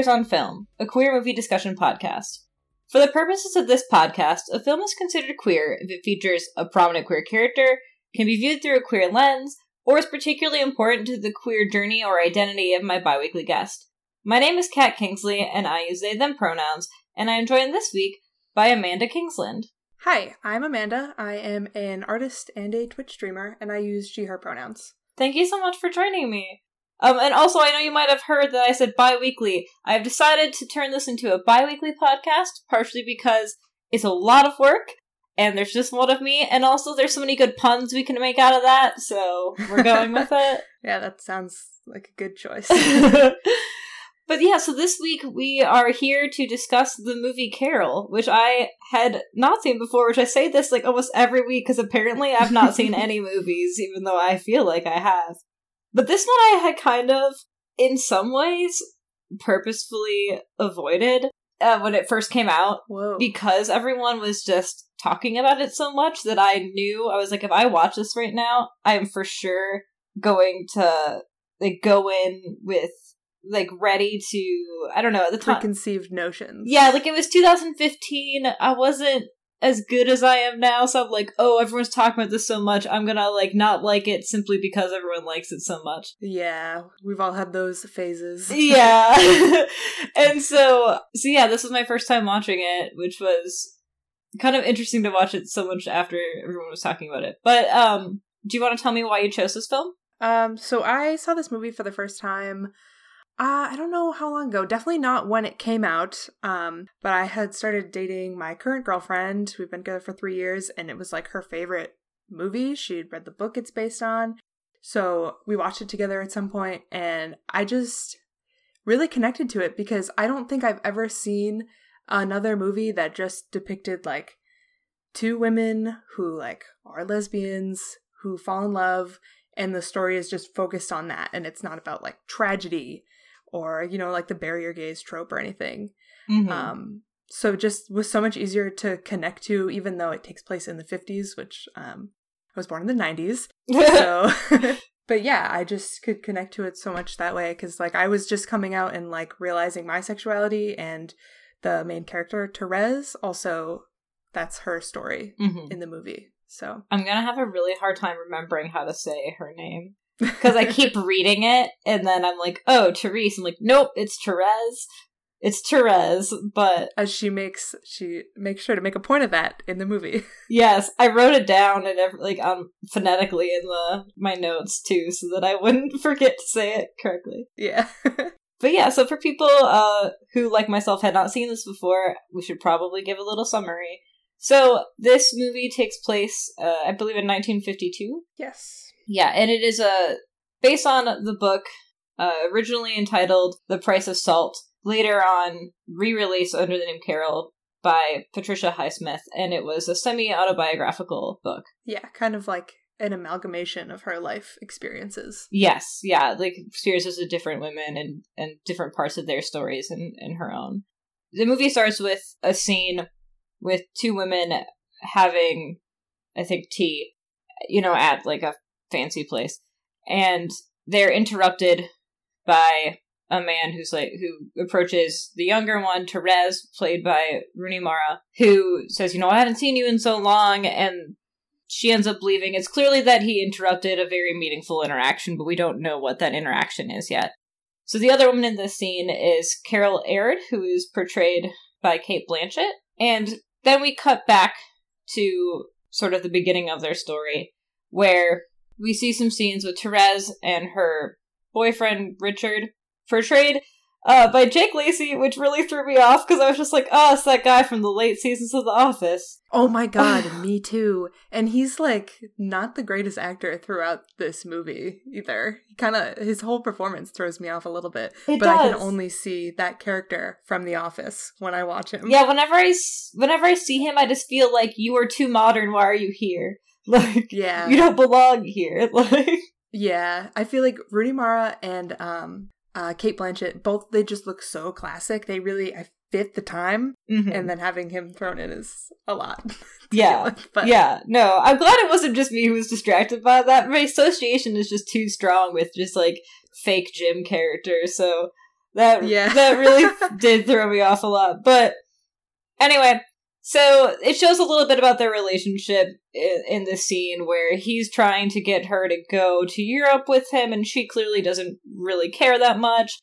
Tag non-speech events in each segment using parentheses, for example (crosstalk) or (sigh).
Queers on Film, a queer movie discussion podcast. For the purposes of this podcast, a film is considered queer if it features a prominent queer character, can be viewed through a queer lens, or is particularly important to the queer journey or identity of my biweekly guest. My name is Kat Kingsley, and I use they them pronouns, and I am joined this week by Amanda Kingsland. Hi, I'm Amanda. I am an artist and a Twitch streamer, and I use she, her pronouns. Thank you so much for joining me. Um, and also, I know you might have heard that I said bi weekly. I have decided to turn this into a bi weekly podcast, partially because it's a lot of work, and there's just one of me, and also there's so many good puns we can make out of that, so we're going with it. (laughs) Yeah, that sounds like a good choice. (laughs) but yeah, so this week we are here to discuss the movie Carol, which I had not seen before, which I say this like almost every week because apparently I've not seen (laughs) any movies, even though I feel like I have. But this one I had kind of, in some ways, purposefully avoided uh, when it first came out Whoa. because everyone was just talking about it so much that I knew I was like, if I watch this right now, I am for sure going to like go in with like ready to I don't know at the time. Preconceived notions. Yeah, like it was 2015. I wasn't as good as I am now, so I'm like, oh, everyone's talking about this so much. I'm gonna like not like it simply because everyone likes it so much. Yeah, we've all had those phases. Yeah, (laughs) (laughs) and so so yeah, this was my first time watching it, which was kind of interesting to watch it so much after everyone was talking about it. But um, do you want to tell me why you chose this film? Um, so I saw this movie for the first time. Uh, I don't know how long ago. Definitely not when it came out. Um, but I had started dating my current girlfriend. We've been together for three years, and it was like her favorite movie. She'd read the book it's based on. So we watched it together at some point, and I just really connected to it because I don't think I've ever seen another movie that just depicted like two women who like are lesbians who fall in love and the story is just focused on that and it's not about like tragedy or you know like the bury your gays trope or anything Mm-hmm. um so just was so much easier to connect to even though it takes place in the 50s which um i was born in the 90s so (laughs) (laughs) but yeah i just could connect to it so much that way because like i was just coming out and like realizing my sexuality and the main character therese also that's her story Mhm. in the movie so I'm gonna have a really hard time remembering how to say her name because I (laughs) keep reading it and then I'm like, oh, Therese. I'm like, nope, it's Therese. It's Therese. But as she makes she makes sure to make a point of that in the movie (laughs) yes, I wrote it down and ev- like um phonetically in the my notes too, so that I wouldn't (laughs) forget to say it correctly. yeah But yeah, so for people uh, who, like myself, had not seen this before, we should probably give a little summary. So this movie takes place, uh, I believe, in 1952. yes Yeah, and it is a based on the book uh, originally entitled "The Price of Salt," later on re-released under the name Carol by Patricia Highsmith, and it was a semi-autobiographical book. yeah kind of like an amalgamation of her life experiences Yes, yeah, like experiences of different women and and different parts of their stories and and her own. The movie starts with a scene with two women having, I think, tea, you know, at like a fancy place, and they're interrupted by a man who's like who approaches the younger one, Therese, played by Rooney Mara, who says, "You know, I haven't seen you in so long," and she ends up leaving. It's clearly that he interrupted a very meaningful interaction, but we don't know what that interaction is yet. So the other woman in this scene is Carol Aird, who is portrayed by Cate Blanchett. And then we cut back to sort of the beginning of their story, where we see some scenes with Therese and her boyfriend Richard, portrayed uh, by Jake Lacy, which really threw me off because I was just like, oh, it's that guy from the late seasons of The Office. oh my (sighs) god me too and he's like not the greatest actor throughout this movie either he kind of his whole performance throws me off a little bit It but i can only see that character from the office when i watch him Yeah, whenever I whenever I see him, I just feel like you are too modern. Why are you here? (laughs) Like yeah you don't belong here. (laughs) Like Yeah, I feel like Rooney Mara and um uh Cate Blanchett both they just look so classic. They really I fit the time Mhm. and then having him thrown in is a lot. (laughs) Yeah, with, but yeah, no, I'm glad it wasn't just me who was distracted by that. My association is just too strong with just like fake Jim characters. So That Yeah. that really did throw me off a lot. But anyway, so it shows a little bit about their relationship in, in this scene where he's trying to get her to go to Europe with him, and she clearly doesn't really care that much.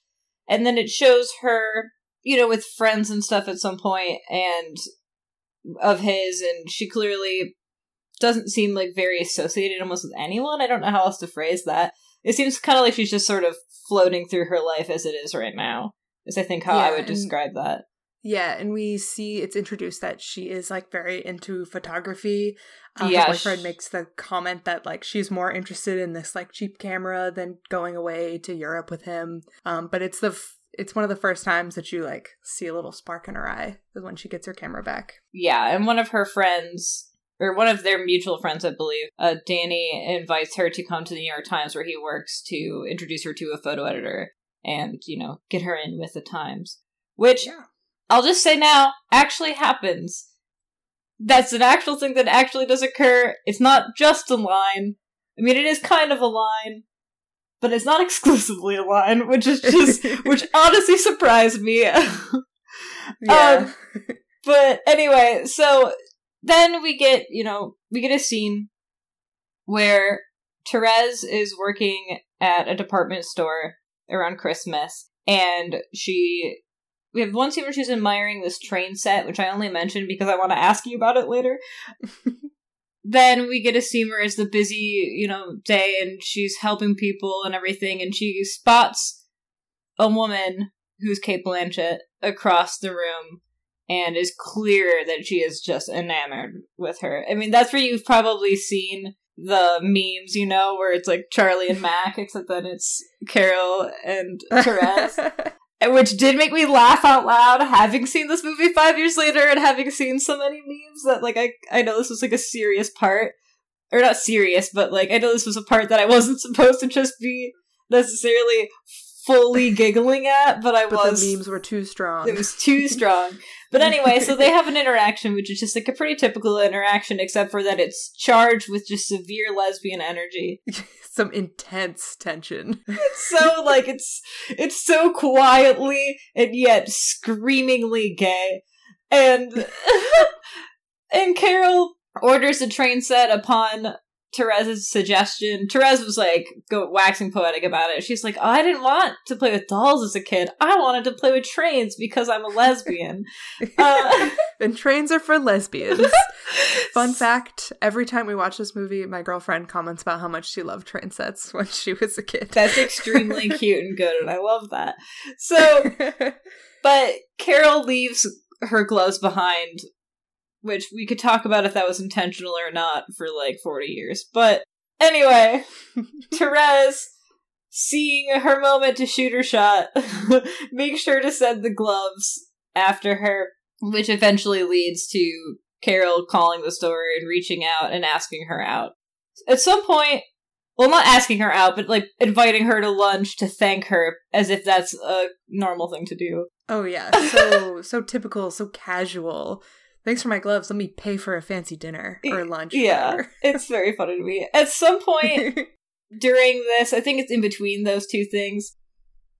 And then it shows her, you know, with friends and stuff at some point, and of his, and she clearly doesn't seem like very associated almost with anyone. I don't know how else to phrase that. It seems kind of like she's just sort of floating through her life as it is right now. Is I think how I would describe that. Yeah, and we see it's introduced that she is like very into photography. Um, Yeah, her boyfriend sh- makes the comment that like she's more interested in this like cheap camera than going away to Europe with him. Um, but it's the f- it's one of the first times that you like see a little spark in her eye is when she gets her camera back. Yeah, and one of her friends, or one of their mutual friends, I believe, uh, Danny invites her to come to the New York Times where he works to introduce her to a photo editor and, you know, get her in with the Times. Which Yeah. I'll just say now actually happens. That's an actual thing that actually does occur. It's not just a line. I mean, it is kind of a line, but it's not (laughs) exclusively a line, which is just, (laughs) which honestly surprised me. (laughs) Um, yeah. But anyway, so then we get, you know, we get a scene where Therese is working at a department store around Christmas, and she. We have one scene where she's admiring this train set, which I only mentioned because I want to ask you about it later. (laughs) then we get a scene where it's the busy, you know, day, and she's helping people and everything, and she spots a woman who's Kate Blanchett across the room and is clear that she is just enamored with her. I mean, that's where you've probably seen the memes, you know, where it's like Charlie and Mac, except that it's Carol and (laughs) Therese, which did make me laugh out loud having seen this movie five years later and having seen so many memes that, like, I, I know this was like a serious part. Or not serious, but like, I know this was a part that I wasn't (laughs) supposed to just be necessarily fully giggling at, but I but was. the memes were too strong. It was too (laughs) strong. But anyway, so they have an (laughs) interaction, which is just like a pretty typical interaction, except for that it's charged with just severe lesbian energy. (laughs) Some intense tension. It's so like it's it's so quietly and yet screamingly gay. And (laughs) and Carol orders a train set upon Therese's suggestion. Therese was like go waxing poetic about it. She's like, oh, I didn't want to play with dolls as a kid. I wanted to play with trains because I'm a lesbian. (laughs) Uh, and trains are for lesbians. (laughs) Fun fact every time we watch this movie, my girlfriend comments about how much she loved train sets (laughs) when she was a kid. That's extremely cute and good, and I love that. So, but Carol leaves her gloves behind, which we could talk about if that was intentional or not for like 40 years. But anyway, (laughs) Therese, seeing her moment to shoot her shot, (laughs) make sure to send the gloves after her, which eventually leads to Carol calling the store and reaching out and asking her out. At some point, well, not asking her out, but like inviting her to lunch to thank her as if that's a normal thing to do. oh yeah, (laughs) so so typical, so casual. Thanks for my gloves. Let me pay for a fancy dinner or lunch. Yeah, (laughs) it's very funny to me. At some point (laughs) during this, I think it's in between those two things.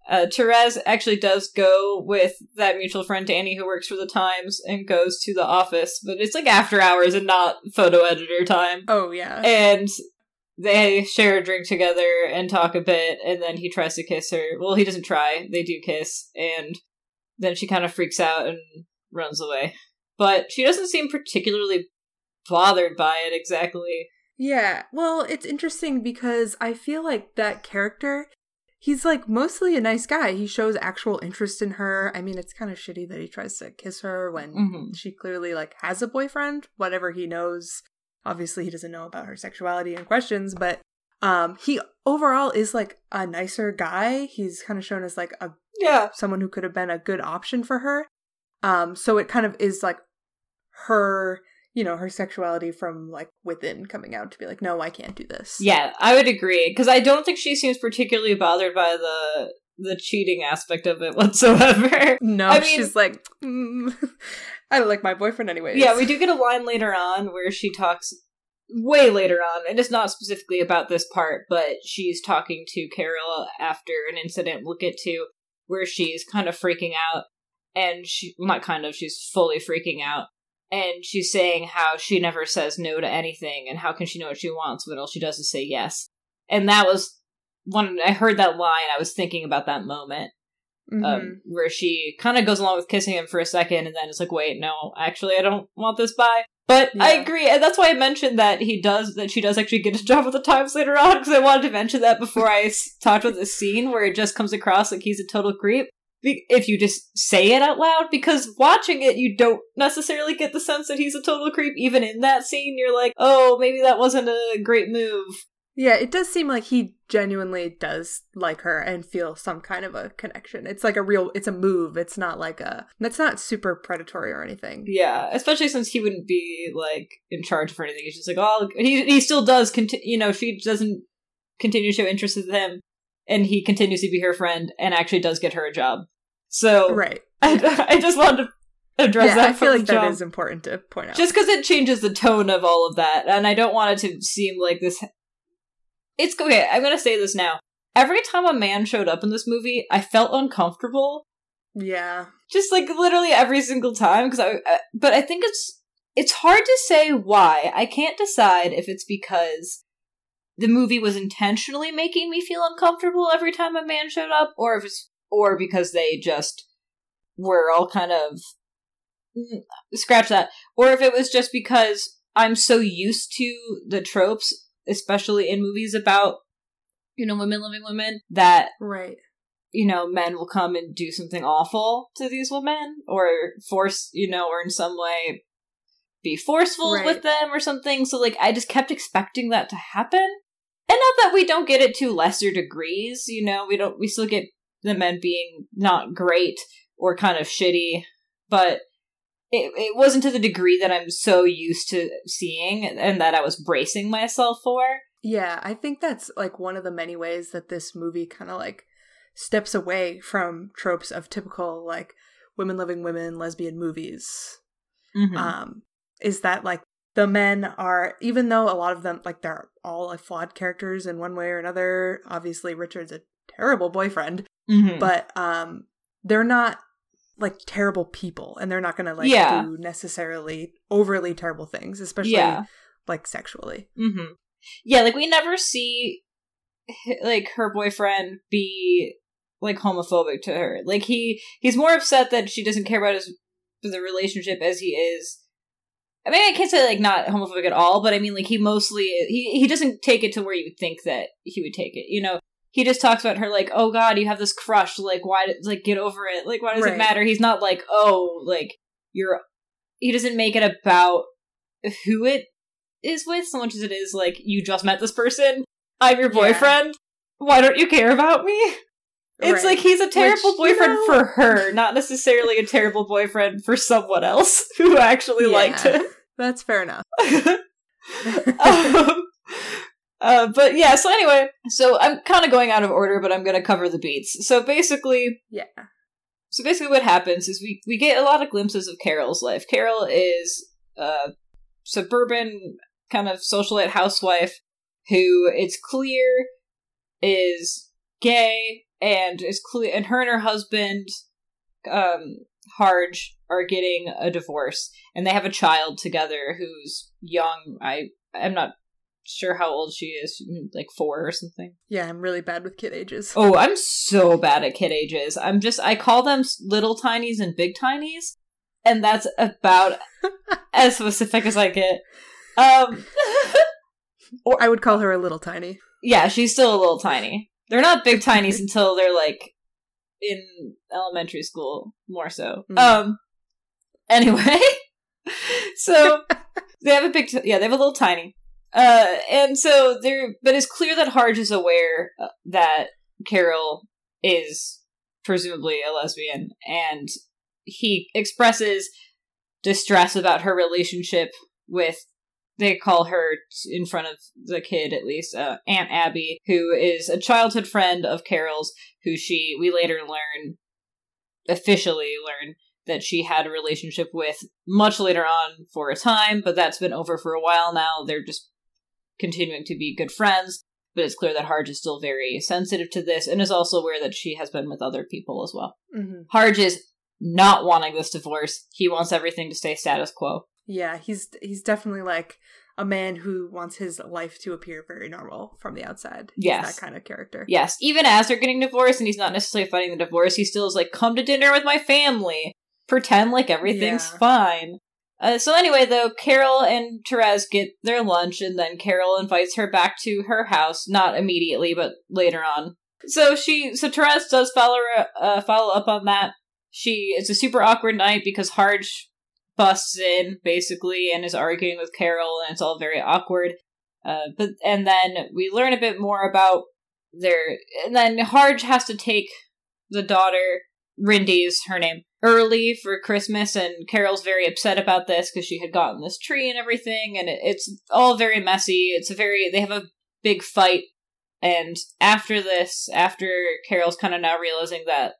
Uh, Therese actually does go with that mutual friend Danny who works for the Times and goes to the office, but it's like after hours and not photo editor time. oh yeah. And they share a drink together and talk a bit, and then he tries to kiss her. Well, he doesn't try, they do kiss, and then she kind of freaks out and runs away. But she doesn't seem particularly bothered by it exactly. Yeah, well, it's interesting because I feel like that character, he's like mostly a nice guy. He shows actual interest in her. I mean, it's kind of shitty that he tries to kiss her when Mhm. she clearly like has a boyfriend, whatever he knows. Obviously, he doesn't know about her sexuality and questions, but um he overall is like a nicer guy. He's kind of shown as like a Yeah. someone who could have been a good option for her. Um so it kind of is like her you know her sexuality from like within coming out to be like no i can't do this Yeah, I would agree because I don't think she seems particularly bothered by the the cheating aspect of it (laughs) whatsoever. no I mean- she's like mm, (laughs) i don't like my boyfriend anyway Yeah, we do get a line later on where she talks way later on, and it's not specifically about this part, but she's talking to Carol after an incident we'll get to. where she's kind of freaking out and she not kind of she's fully freaking out and she's saying how she never says no to anything and how can she know what she wants when all she does is say yes. And that was when i heard that line i was thinking about that moment Mhm. um, where she kind of goes along with kissing him for a second and then it's like wait no actually i don't want this bye. But i agree and that's why i mentioned that he does that she does actually get a job with the times later on because i wanted to mention that before i talked about this scene where it just comes across like he's a total creep if you just say it out loud because watching it you don't necessarily get the sense that he's a total creep even in that scene you're like oh maybe that wasn't a great move Yeah, it does seem like he genuinely does like her and feel some kind of a connection. It's like a real it's a move. It's not like a that's not super predatory or anything. Yeah, especially since he wouldn't be like in charge for anything. He's just like, oh, he he still does. Conti- you know, she doesn't continue to show interest in him, and he continues to be her friend, and actually does get her a job. So Right. I, (laughs) I just wanted to address yeah, that. I feel like that is important to point out. just because it changes the tone of all of that, and I don't want it to seem like this. It's okay. I'm gonna say this now. Every time a man showed up in this movie, I felt uncomfortable yeah. just like literally every single time because I, I but i think it's it's hard to say why i can't decide if it's because the movie was intentionally making me feel uncomfortable every time a man showed up or if it's or because they just were all kind of mm, scratch that or if it was just because i'm so used to the tropes especially in movies about you know women loving women that Right. you know, men will come and do something awful to these women or force, you know, or in some way be forceful Right. with them or something. So, like, I just kept expecting that to happen. And not that we don't get it to lesser degrees, you know, we don't, we still get the men being not great or kind of shitty, but it, it wasn't to the degree that I'm so used to seeing and that I was bracing myself for. Yeah, I think that's like one of the many ways that this movie kind of like steps away from tropes of typical like women loving women lesbian movies. Mhm. Um is that like the men are even though a lot of them like they're all like flawed characters in one way or another. Obviously Richard's a terrible boyfriend, Mhm. but um they're not like terrible people and they're not going to like Yeah. do necessarily overly terrible things, especially yeah. like sexually. mm-hmm. Yeah, like we never see like her boyfriend be like homophobic to her. Like he he's more upset that she doesn't care about his the relationship as he is. I mean, I can't say like not homophobic at all, but I mean like he mostly he he doesn't take it to where you would think that he would take it. You know, he just talks about her like, "Oh God, you have this crush. Like, why? Like, get over it. Like, why does Right. it matter?" He's not like, "Oh, like you're." He doesn't make it about who it is with so much as it is like you just met this person. I'm your Yeah. boyfriend. Why don't you care about me? It's Right. like he's a terrible Which, you boyfriend know- for her, not necessarily a terrible boyfriend for someone else (laughs) who actually liked him. That's fair enough. (laughs) um, uh, but yeah, so anyway, so I'm kind of going out of order, but I'm going to cover the beats. So basically, yeah. so basically what happens is we, we get a lot of glimpses of Carol's life. Carol is a suburban kind of socialite housewife who it's clear is gay and is clear and her and her husband um Harge are getting a divorce and they have a child together who's young. I I'm not sure how old she is, like 4 or something. Yeah, I'm really bad with kid ages. Oh, I'm so bad at kid ages. I'm just I call them little tinies and big tinies, and that's about (laughs) as specific as I get. Um, (laughs) I would call her a little tiny. yeah, she's still a little tiny. They're not big tinies (laughs) until they're like in elementary school, more so. Mm. Um, anyway, (laughs) so (laughs) they have a big, t- yeah, they have a little tiny. Uh, and so they're, but it's clear that Harge is aware uh, that Carol is presumably a lesbian, and he expresses distress about her relationship with. They call her t- in front of the kid, at least, uh, Aunt Abby, who is a childhood friend of Carol's, who she we later learn, officially learn that she had a relationship with much later on for a time, but that's been over for a while now. They're just continuing to be good friends. but it's clear that Harge is still very sensitive to this and is also aware that she has been with other people as well. hmm Harge is not wanting this divorce. He wants everything to stay status quo. Yeah, he's he's definitely like a man who wants his life to appear very normal from the outside. He's Yes. that kind of character. Yes, even as they're getting divorced and he's not necessarily fighting the divorce, he still is like, come to dinner with my family. Pretend like everything's Yeah. fine. Uh, so anyway, though, Carol and Therese get their lunch, and then Carol invites her back to her house. Not immediately, but later on. So she, so Therese does follow uh, follow up on that. She, it's a super awkward night because Harge busts in basically and is arguing with Carol, and it's all very awkward. Uh, but and then we learn a bit more about their, and then Harge has to take the daughter, Rindy's her name, early for Christmas, and Carol's very upset about this because she had gotten this tree and everything, and it, it's all very messy. It's a very they have a big fight, and after this, after Carol's kind of now realizing that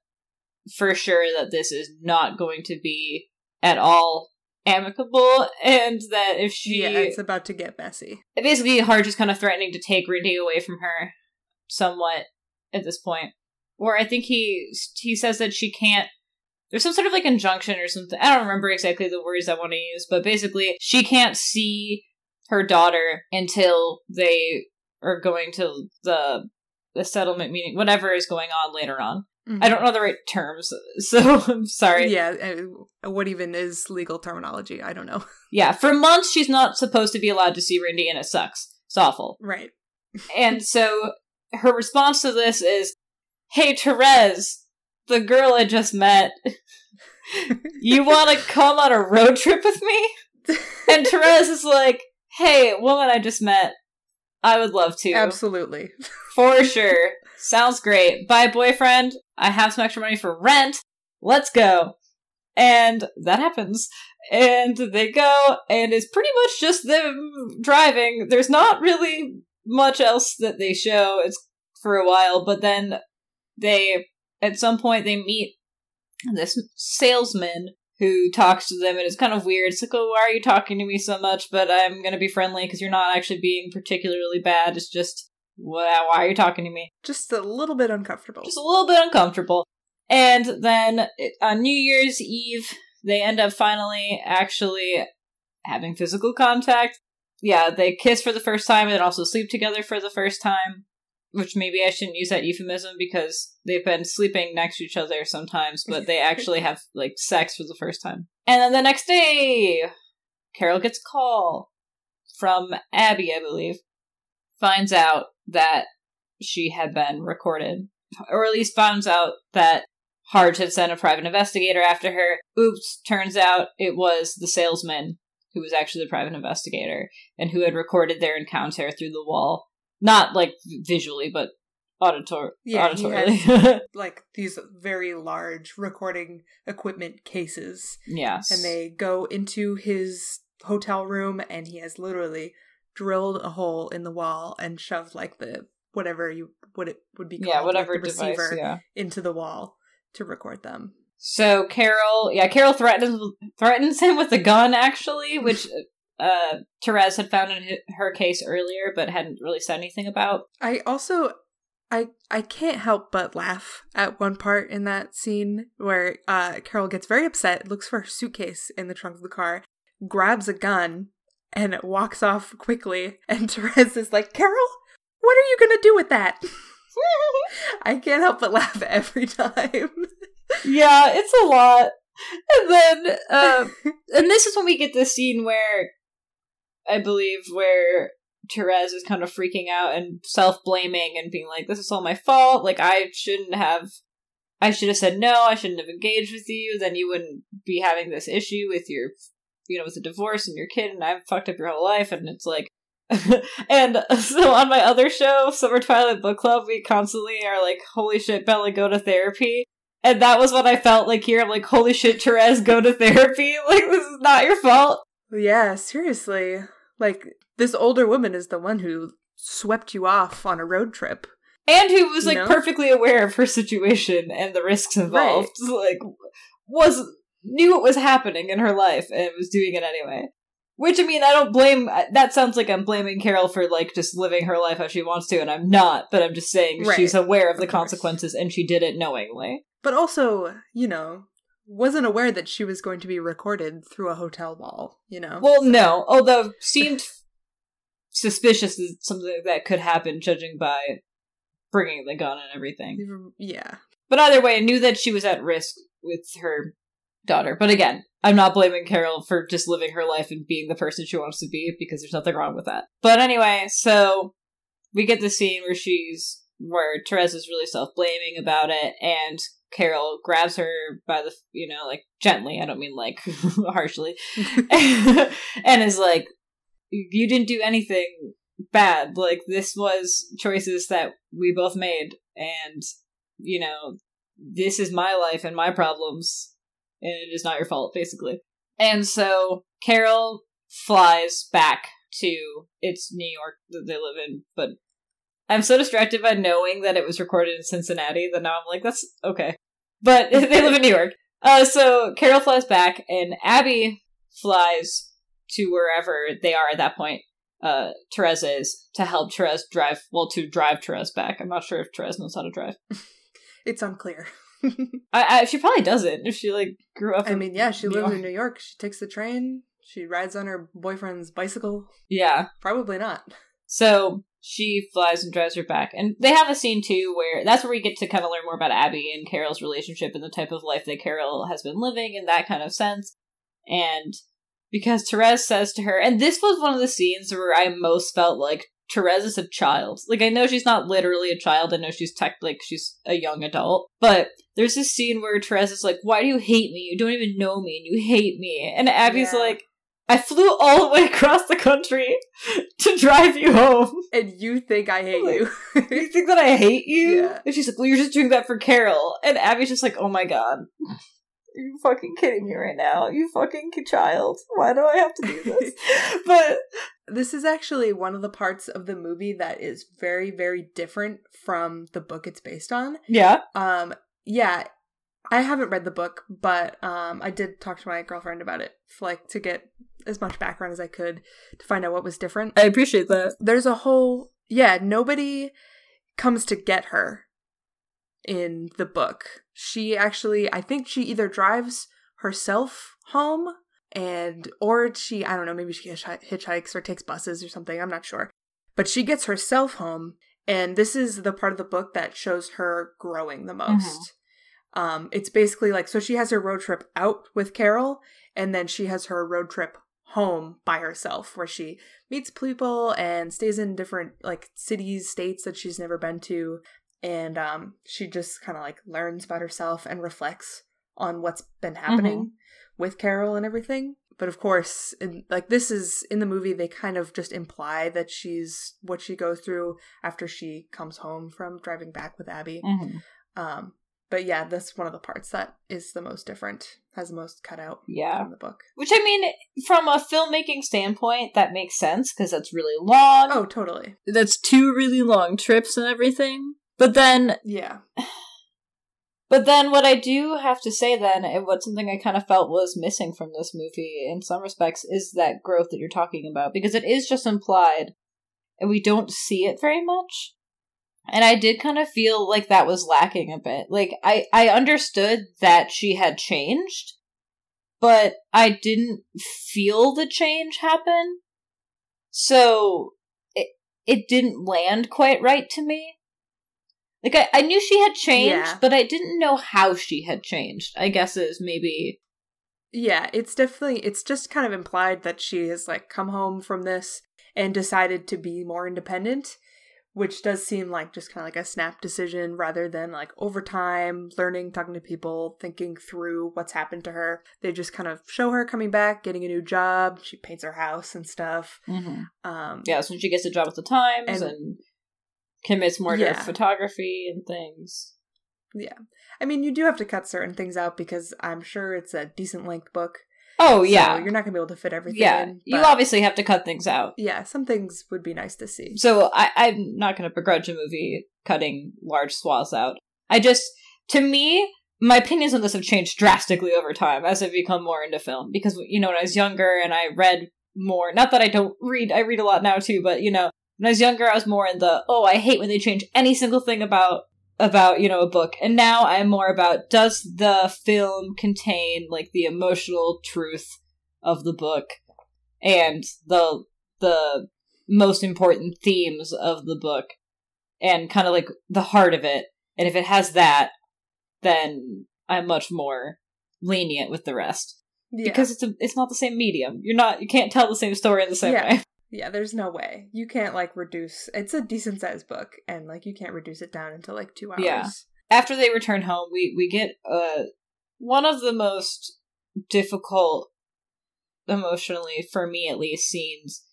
for sure that this is not going to be at all amicable, and that if she Yeah, it's about to get messy. basically Harge is kind of threatening to take Rindy away from her somewhat at this point. Or I think he he says that she can't there's some sort of like injunction or something. I don't remember exactly the words I want to use, but basically she can't see her daughter until they are going to the the settlement meeting, whatever is going on later on. I don't know the right terms, (laughs) so I'm sorry. Yeah, uh, what even is legal terminology? I don't know. (laughs) Yeah, for months she's not supposed to be allowed to see Rindy, and it sucks. It's awful. Right. And (laughs) so her response to this is, Hey, Therese, the girl I just met, you want to come on a road trip with me? And Therese is like, Hey, woman I just met, I would love to. Absolutely. For sure. Sounds great. Bye, boyfriend. I have some extra money for rent. Let's go. And that happens. And they go, and it's pretty much just them driving. There's not really much else that they show. It's for a while, but then they, at some point, they meet this salesman who talks to them, and it's kind of weird. It's like, oh, why are you talking to me so much? But I'm gonna be friendly because you're not actually being particularly bad. It's just, why, why are you talking to me? Just a little bit uncomfortable. just a little bit uncomfortable. And then on New Year's Eve, they end up finally actually having physical contact. Yeah, they kiss for the first time and also sleep together for the first time. Which maybe I shouldn't use that euphemism because they've been sleeping next to each other sometimes, but they actually (laughs) have like sex for the first time. And then the next day, Carol gets a call from Abby, I believe, finds out that she had been recorded or at least finds out that Harge had sent a private investigator after her. Oops, turns out it was the salesman who was actually the private investigator and who had recorded their encounter through the wall. Not like visually, but auditor- Yeah, he auditorily. (laughs) like these very large recording equipment cases yes. and they go into his hotel room and he has literally drilled a hole in the wall and shoved like the whatever you what it would be called yeah, like whatever the device, receiver yeah. into the wall to record them. So Carol, yeah, Carol threatens threatens him with a gun actually, (laughs) which uh Therese had found in her case earlier but hadn't really said anything about. I also I I can't help but laugh at one part in that scene where uh Carol gets very upset, looks for her suitcase in the trunk of the car, grabs a gun, and walks off quickly. And (laughs) Therese is like, Carol, what are you gonna do with that? (laughs) I can't help but laugh every time. yeah, it's a lot. And then, um, (laughs) and this is when we get this scene where I believe where Therese is kind of freaking out and self blaming and being like, "This is all my fault. Like I shouldn't have. I should have said no. I shouldn't have engaged with you. Then you wouldn't be having this issue with your, you know, with a divorce and your kid. And I've fucked up your whole life. And it's like." (laughs) and (laughs) so on my other show, Summer Twilight Book Club, we constantly are like, "Holy shit, Bella, go to therapy." And that was what I felt like here. I'm like, holy shit, Therese, go to therapy. (laughs) Like, this is not your fault. yeah, seriously. Like, this older woman is the one who swept you off on a road trip. And who was, You like, know? perfectly aware of her situation and the risks involved. Like, was, knew what was happening in her life and was doing it anyway. Which I mean, I don't blame. That sounds like I'm blaming Carol for like just living her life how she wants to, and I'm not. But I'm just saying Right. she's aware of the Of course. consequences, and she did it knowingly. But also, you know, wasn't aware that she was going to be recorded through a hotel wall, you know? Well, no, although seemed (laughs) suspicious that something like that could happen, judging by bringing the gun and everything. yeah. But either way, I knew that she was at risk with her daughter. But again, I'm not blaming Carol for just living her life and being the person she wants to be because there's nothing wrong with that. But anyway, so we get the scene where she's where Therese is really self blaming about it, and Carol grabs her by the you know like gently. I don't mean like (laughs) harshly, (laughs) and is like, "You didn't do anything bad. Like this was choices that we both made, and you know, this is my life and my problems, and it is not your fault, basically. And so Carol flies back to it's New York that they live in, but I'm so distracted by knowing that it was recorded in Cincinnati that now I'm like, that's okay. But (laughs) they live in New York. Uh, so Carol flies back, and Abby flies to wherever they are at that point. Uh, Therese is to help Therese drive. Well, to drive Therese back. I'm not sure if Therese knows how to drive. (laughs) It's unclear. (laughs) I, I she probably doesn't if she like grew up. I mean, yeah, she lives in New York. She takes the train. She rides on her boyfriend's bicycle. Yeah. Probably not. So she flies and drives her back. And they have a scene too where that's where we get to kind of learn more about Abby and Carol's relationship and the type of life that Carol has been living in that kind of sense. And because Therese says to her, and this was one of the scenes where I most felt like Therese is a child. Like I know she's not literally a child, I know she's tech like she's a young adult. But there's this scene where Therese is like, Why do you hate me? You don't even know me and you hate me. And Abby's Yeah. like, I flew all the way (laughs) across the country to drive you home. And you think I hate Like, you. You think that I hate you? Yeah. And she's like, Well, you're just doing that for Carol. And Abby's just like, Oh my god. Are you fucking kidding me right now? You fucking child. Why do I have to do this? (laughs) but this is actually one of the parts of the movie that is very, very different from the book it's based on. yeah. Um, yeah, I haven't read the book, but um, I did talk to my girlfriend about it, like to get as much background as I could to find out what was different. I appreciate that. There's a whole yeah, nobody comes to get her in the book. She actually, I think she either drives herself home and or she I don't know maybe she hitchhikes or takes buses or something I'm not sure but she gets herself home and this is the part of the book that shows her growing the most um it's basically like so she has her road trip out with Carol and then she has her road trip home by herself where she meets people and stays in different like cities states that she's never been to and um she just kind of like learns about herself and reflects on what's been happening with Carol and everything. But of course, in, like this is in the movie, they kind of just imply that she's what she goes through after she comes home from driving back with Abby. Mm-hmm. Um, but yeah, that's one of the parts that is the most different, has the most cut out Yeah. from the book. Which I mean, from a filmmaking standpoint, that makes sense because that's really long. Oh, totally. that's two really long trips and everything. But then Yeah. (sighs) But then what I do have to say then, and what something I kind of felt was missing from this movie in some respects, is that growth that you're talking about. Because it is just implied, and we don't see it very much. And I did kind of feel like that was lacking a bit. Like, I, I understood that she had changed, but I didn't feel the change happen. So, it, it didn't land quite right to me. Like I, I knew she had changed, Yeah. but I didn't know how she had changed. I guess is maybe Yeah, it's definitely it's just kind of implied that she has like come home from this and decided to be more independent, which does seem like just kind of like a snap decision rather than like over time, learning, talking to people, thinking through what's happened to her. They just kind of show her coming back, getting a new job, she paints her house and stuff. Um yeah. So she gets a job with the Times and, And- commits more Yeah. to photography and things. Yeah. I mean, you do have to cut certain things out because I'm sure it's a decent length book. Oh so yeah, you're not going to be able to fit everything yeah. in. You obviously have to cut things out. Yeah, some things would be nice to see. So I, I'm not going to begrudge a movie cutting large swaths out. I just, to me, my opinions on this have changed drastically over time as I've become more into film. Because you know, when I was younger and I read more. Not that I don't read, I read a lot now too, but you know, when I was younger, I was more in the oh, I hate when they change any single thing about about you know a book, and now I'm more about does the film contain like the emotional truth of the book and the the most important themes of the book and kind of like the heart of it. And if it has that, then I'm much more lenient with the rest Yeah. because it's a, it's not the same medium. You're not you can't tell the same story in the same Yeah. way. Yeah, there's no way. You can't like reduce it's a decent sized book and like you can't reduce it down into like two hours. Yeah. After they return home, we we get uh one of the most difficult emotionally for me at least scenes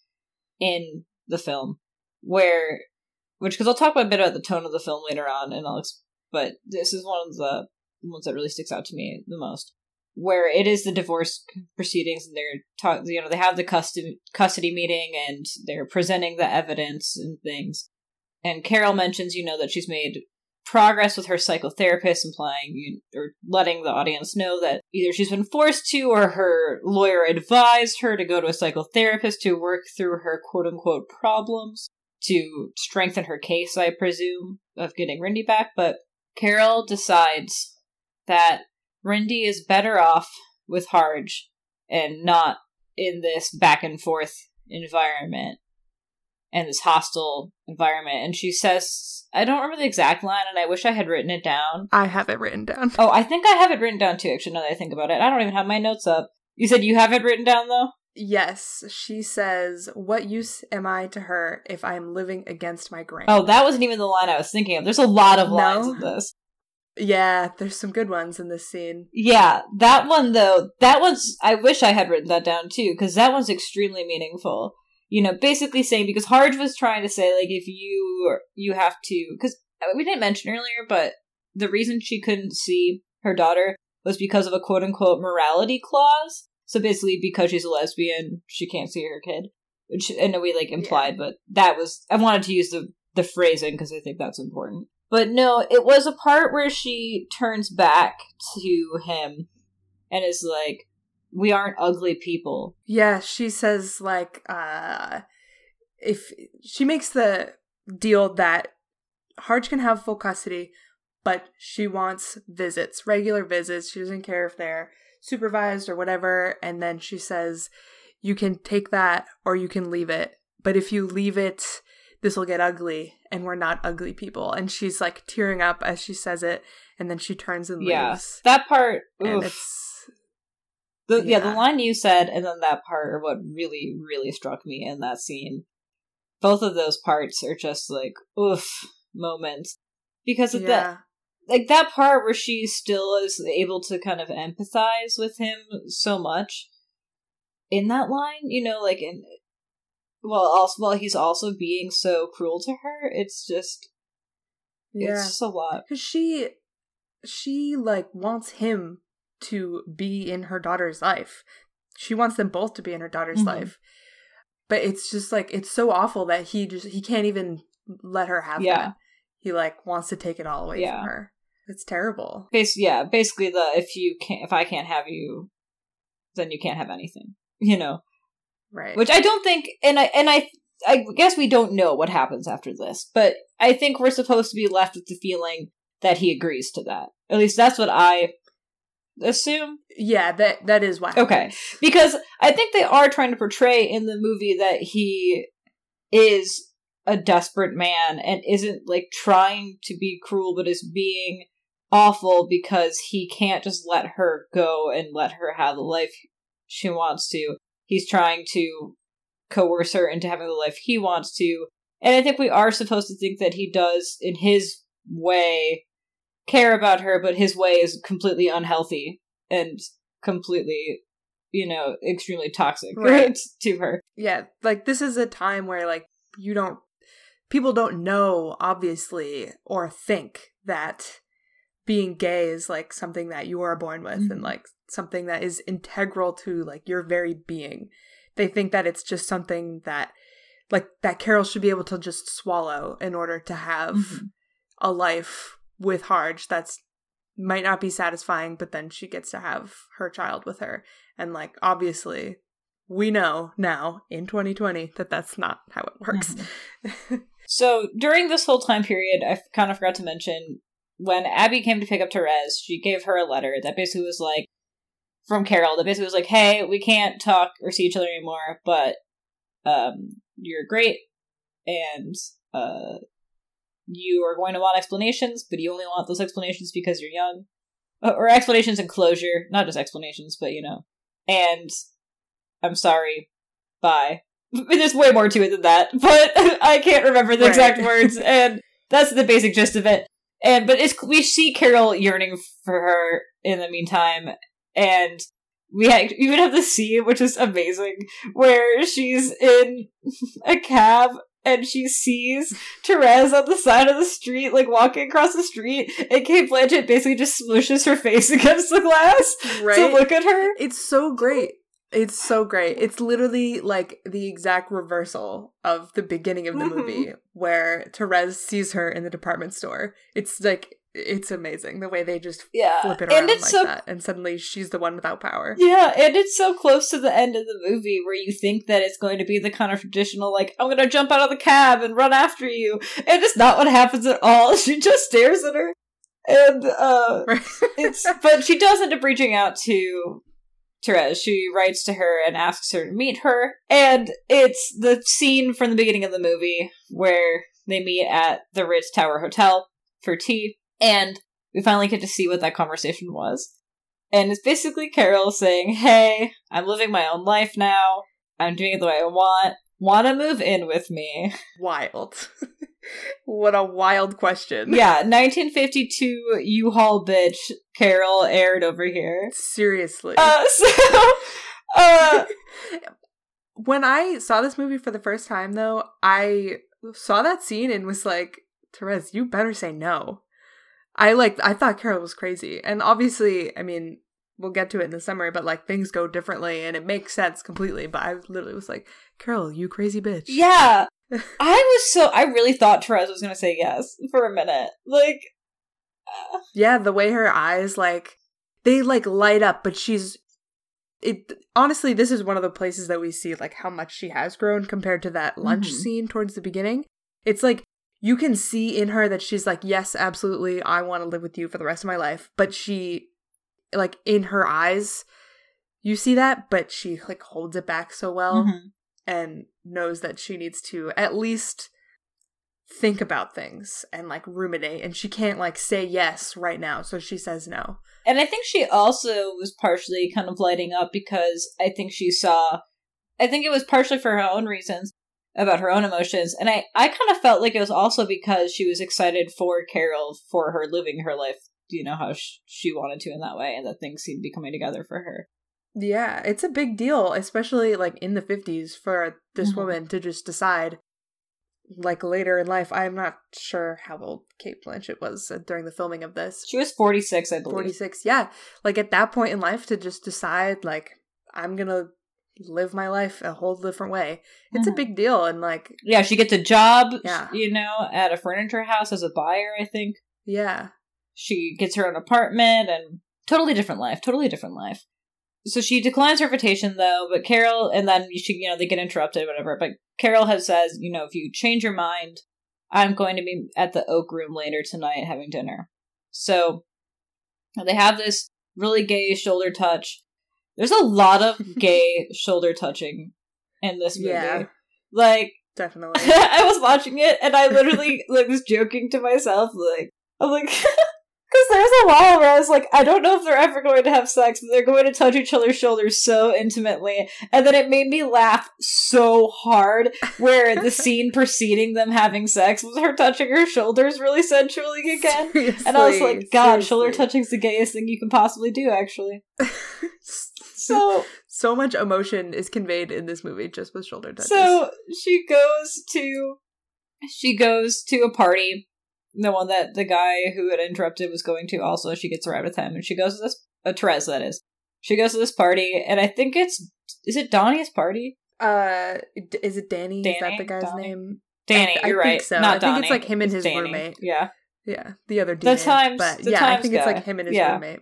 in the film where which because I'll talk a bit about the tone of the film later on and I'll but this is one of the ones that really sticks out to me the most where it is the divorce proceedings and they're talk you know they have the custody custody meeting and they're presenting the evidence and things. And Carol mentions you know that she's made progress with her psychotherapist implying you, or letting the audience know that either she's been forced to or her lawyer advised her to go to a psychotherapist to work through her quote unquote problems to strengthen her case i presume of getting rindy back. But carol decides that rindy is better off with harge and not in this back and forth environment and this hostile environment. And she says, I don't remember the exact line, and I wish I had written it down. I have it written down. Oh, I think I have it written down too, actually, now that I think about it. I don't even have my notes up. You said you have it written down, though? Yes, she says, What use am I to her if I am living against my grain? Oh, that wasn't even the line I was thinking of. There's a lot of lines No? in this. Yeah, there's some good ones in this scene. Yeah, that one, though, that one's. I wish I had written that down too, because that one's extremely meaningful. You know, basically saying, because Harge was trying to say, like, if you you have to. Because we didn't mention earlier, but the reason she couldn't see her daughter was because of a quote unquote morality clause. So basically, because she's a lesbian, she can't see her kid, which in a way like implied. But that was I wanted to use the the phrasing because I think that's important. But no, it was a part where she turns back to him and is like, "We aren't ugly people." Yeah, she says, like, uh, if she makes the deal that Harge can have full custody, but she wants visits, regular visits. She doesn't care if they're supervised or whatever. And then she says, You can take that or you can leave it. But if you leave it, this will get ugly and we're not ugly people. And she's like tearing up as she says it. And then she turns and Yeah, leaves. that part. It's, The, yeah. the Yeah. line you said, and then that part are what really, really struck me in that scene. Both of those parts are just like oof moments because of that, like that part where she still is able to kind of empathize with him so much in that line. You know, like in well, also while he's also being so cruel to her, it's just Yeah. it's just a lot. because she she like wants him to be in her daughter's life she wants them both to be in her daughter's Mhm. life but it's just like it's so awful that he just he can't even let her have Yeah. that he like wants to take it all away Yeah. from her it's terrible Bas- yeah, basically the if you can't if I can't have you, then you can't have anything. You know, right which I don't think, and I and I I guess we don't know what happens after this, but I think we're supposed to be left with the feeling that he agrees to that. At least that's what I assume. yeah that that is why. Okay. Because I think they are trying to portray in the movie that he is a desperate man and isn't like trying to be cruel but is being awful because he can't just let her go and let her have the life she wants to. He's trying to coerce her into having the life he wants to. And I think we are supposed to think that he does in his way care about her, but his way is completely unhealthy and completely, you know, extremely toxic Right. (laughs) to her. yeah like this is a time where like you don't people don't know obviously or think that being gay is like something that you are born with Mhm. and like something that is integral to like your very being they think that it's just something that like that carol should be able to just swallow in order to have Mhm. a life with harge that's might not be satisfying but then she gets to have her child with her and like obviously we know now in 2020 that that's not how it works. Mm-hmm. so during this whole time period, I kind of forgot to mention when Abby came to pick up Therese, she gave her a letter that basically was like from Carol that basically was like, "Hey, we can't talk or see each other anymore, but um, you're great, and uh, you are going to want explanations, but you only want those explanations because you're young, uh, or explanations and closure, not just explanations, but you know, and I'm sorry, bye." (laughs) There's way more to it than that, but (laughs) I can't remember the right. exact words, and that's the basic gist of it. And but it's we see Carol yearning for her in the meantime, and we even have the scene which is amazing where she's in (laughs) a cab and she sees Therese on the side of the street, like walking across the street, and Cate Blanchett basically just smooshes her face (laughs) against the glass right? to look at her. It's so great. It's so great. It's literally like the exact reversal of the beginning of the mm-hmm. movie where Therese sees her in the department store. It's like it's amazing the way they just yeah. flip it around like so, that and suddenly she's the one without power. Yeah, and it's so close to the end of the movie where you think that it's going to be the kind of traditional like I'm going to jump out of the cab and run after you. And it's not what happens at all. (laughs) She just stares at her. And uh (laughs) it's but she does end up reaching out to Therese. She writes to her and asks her to meet her. And it's the scene from the beginning of the movie where they meet at the Ritz Tower Hotel for tea. And we finally get to see what that conversation was. And it's basically Carol saying, Hey, I'm living my own life now. I'm doing it the way I want. Want to move in with me? Wild. (laughs) what a wild question. Yeah, 1952 U-Haul bitch Carol aired over here. Seriously. Uh, (laughs) so, uh, (laughs) when I saw this movie for the first time, though, I saw that scene and was like, Therese, you better say no. I like, I thought Carol was crazy. And obviously, I mean, we'll get to it in the summary, but like things go differently and it makes sense completely. But I literally was like, Carol, you crazy bitch. Yeah. I was so I really thought Therese was gonna say yes for a minute. Like uh. Yeah, the way her eyes like they like light up, but she's it honestly, this is one of the places that we see like how much she has grown compared to that lunch mm-hmm. scene towards the beginning. It's like you can see in her that she's like, Yes, absolutely, I want to live with you for the rest of my life. But she like in her eyes, you see that, but she like holds it back so well. Mm-hmm and knows that she needs to at least think about things and like ruminate and she can't like say yes right now so she says no. And i think she also was partially kind of lighting up because i think she saw i think it was partially for her own reasons about her own emotions and i i kind of felt like it was also because she was excited for carol for her living her life you know how sh- she wanted to in that way and that things seemed to be coming together for her yeah, it's a big deal, especially like in the 50s for this mm-hmm. woman to just decide like later in life. I'm not sure how old Cate Blanchett was uh, during the filming of this. She was 46, I believe. 46. Yeah. Like at that point in life to just decide like I'm going to live my life a whole different way. It's mm-hmm. a big deal and like Yeah, she gets a job, yeah. you know, at a furniture house as a buyer, I think. Yeah. She gets her own apartment and totally different life, totally different life so she declines her invitation though, but Carol and then she you know they get interrupted whatever. But Carol has says you know if you change your mind, I'm going to be at the Oak Room later tonight having dinner. So they have this really gay shoulder touch. There's a lot of (laughs) gay shoulder touching in this movie. Yeah, like definitely. (laughs) I was watching it and I literally like was joking to myself like I'm like (laughs) Because there's a while where I was like, I don't know if they're ever going to have sex, but they're going to touch each other's shoulders so intimately. And then it made me laugh so hard where the (laughs) scene preceding them having sex was her touching her shoulders really sensually again. Seriously, and I was like, God, seriously. shoulder touching's the gayest thing you can possibly do, actually. (laughs) so so much emotion is conveyed in this movie just with shoulder touches. So she goes to she goes to a party the one that the guy who had interrupted was going to also she gets arrived with him and she goes to this a uh, Therese that is she goes to this party and I think it's is it Donnie's party uh is it Danny, Danny? is that the guy's Donnie? name Danny I, you're I right so Not I think it's like him and his Danny. roommate yeah yeah the other D the times but the yeah times I think guy. it's like him and his yeah. roommate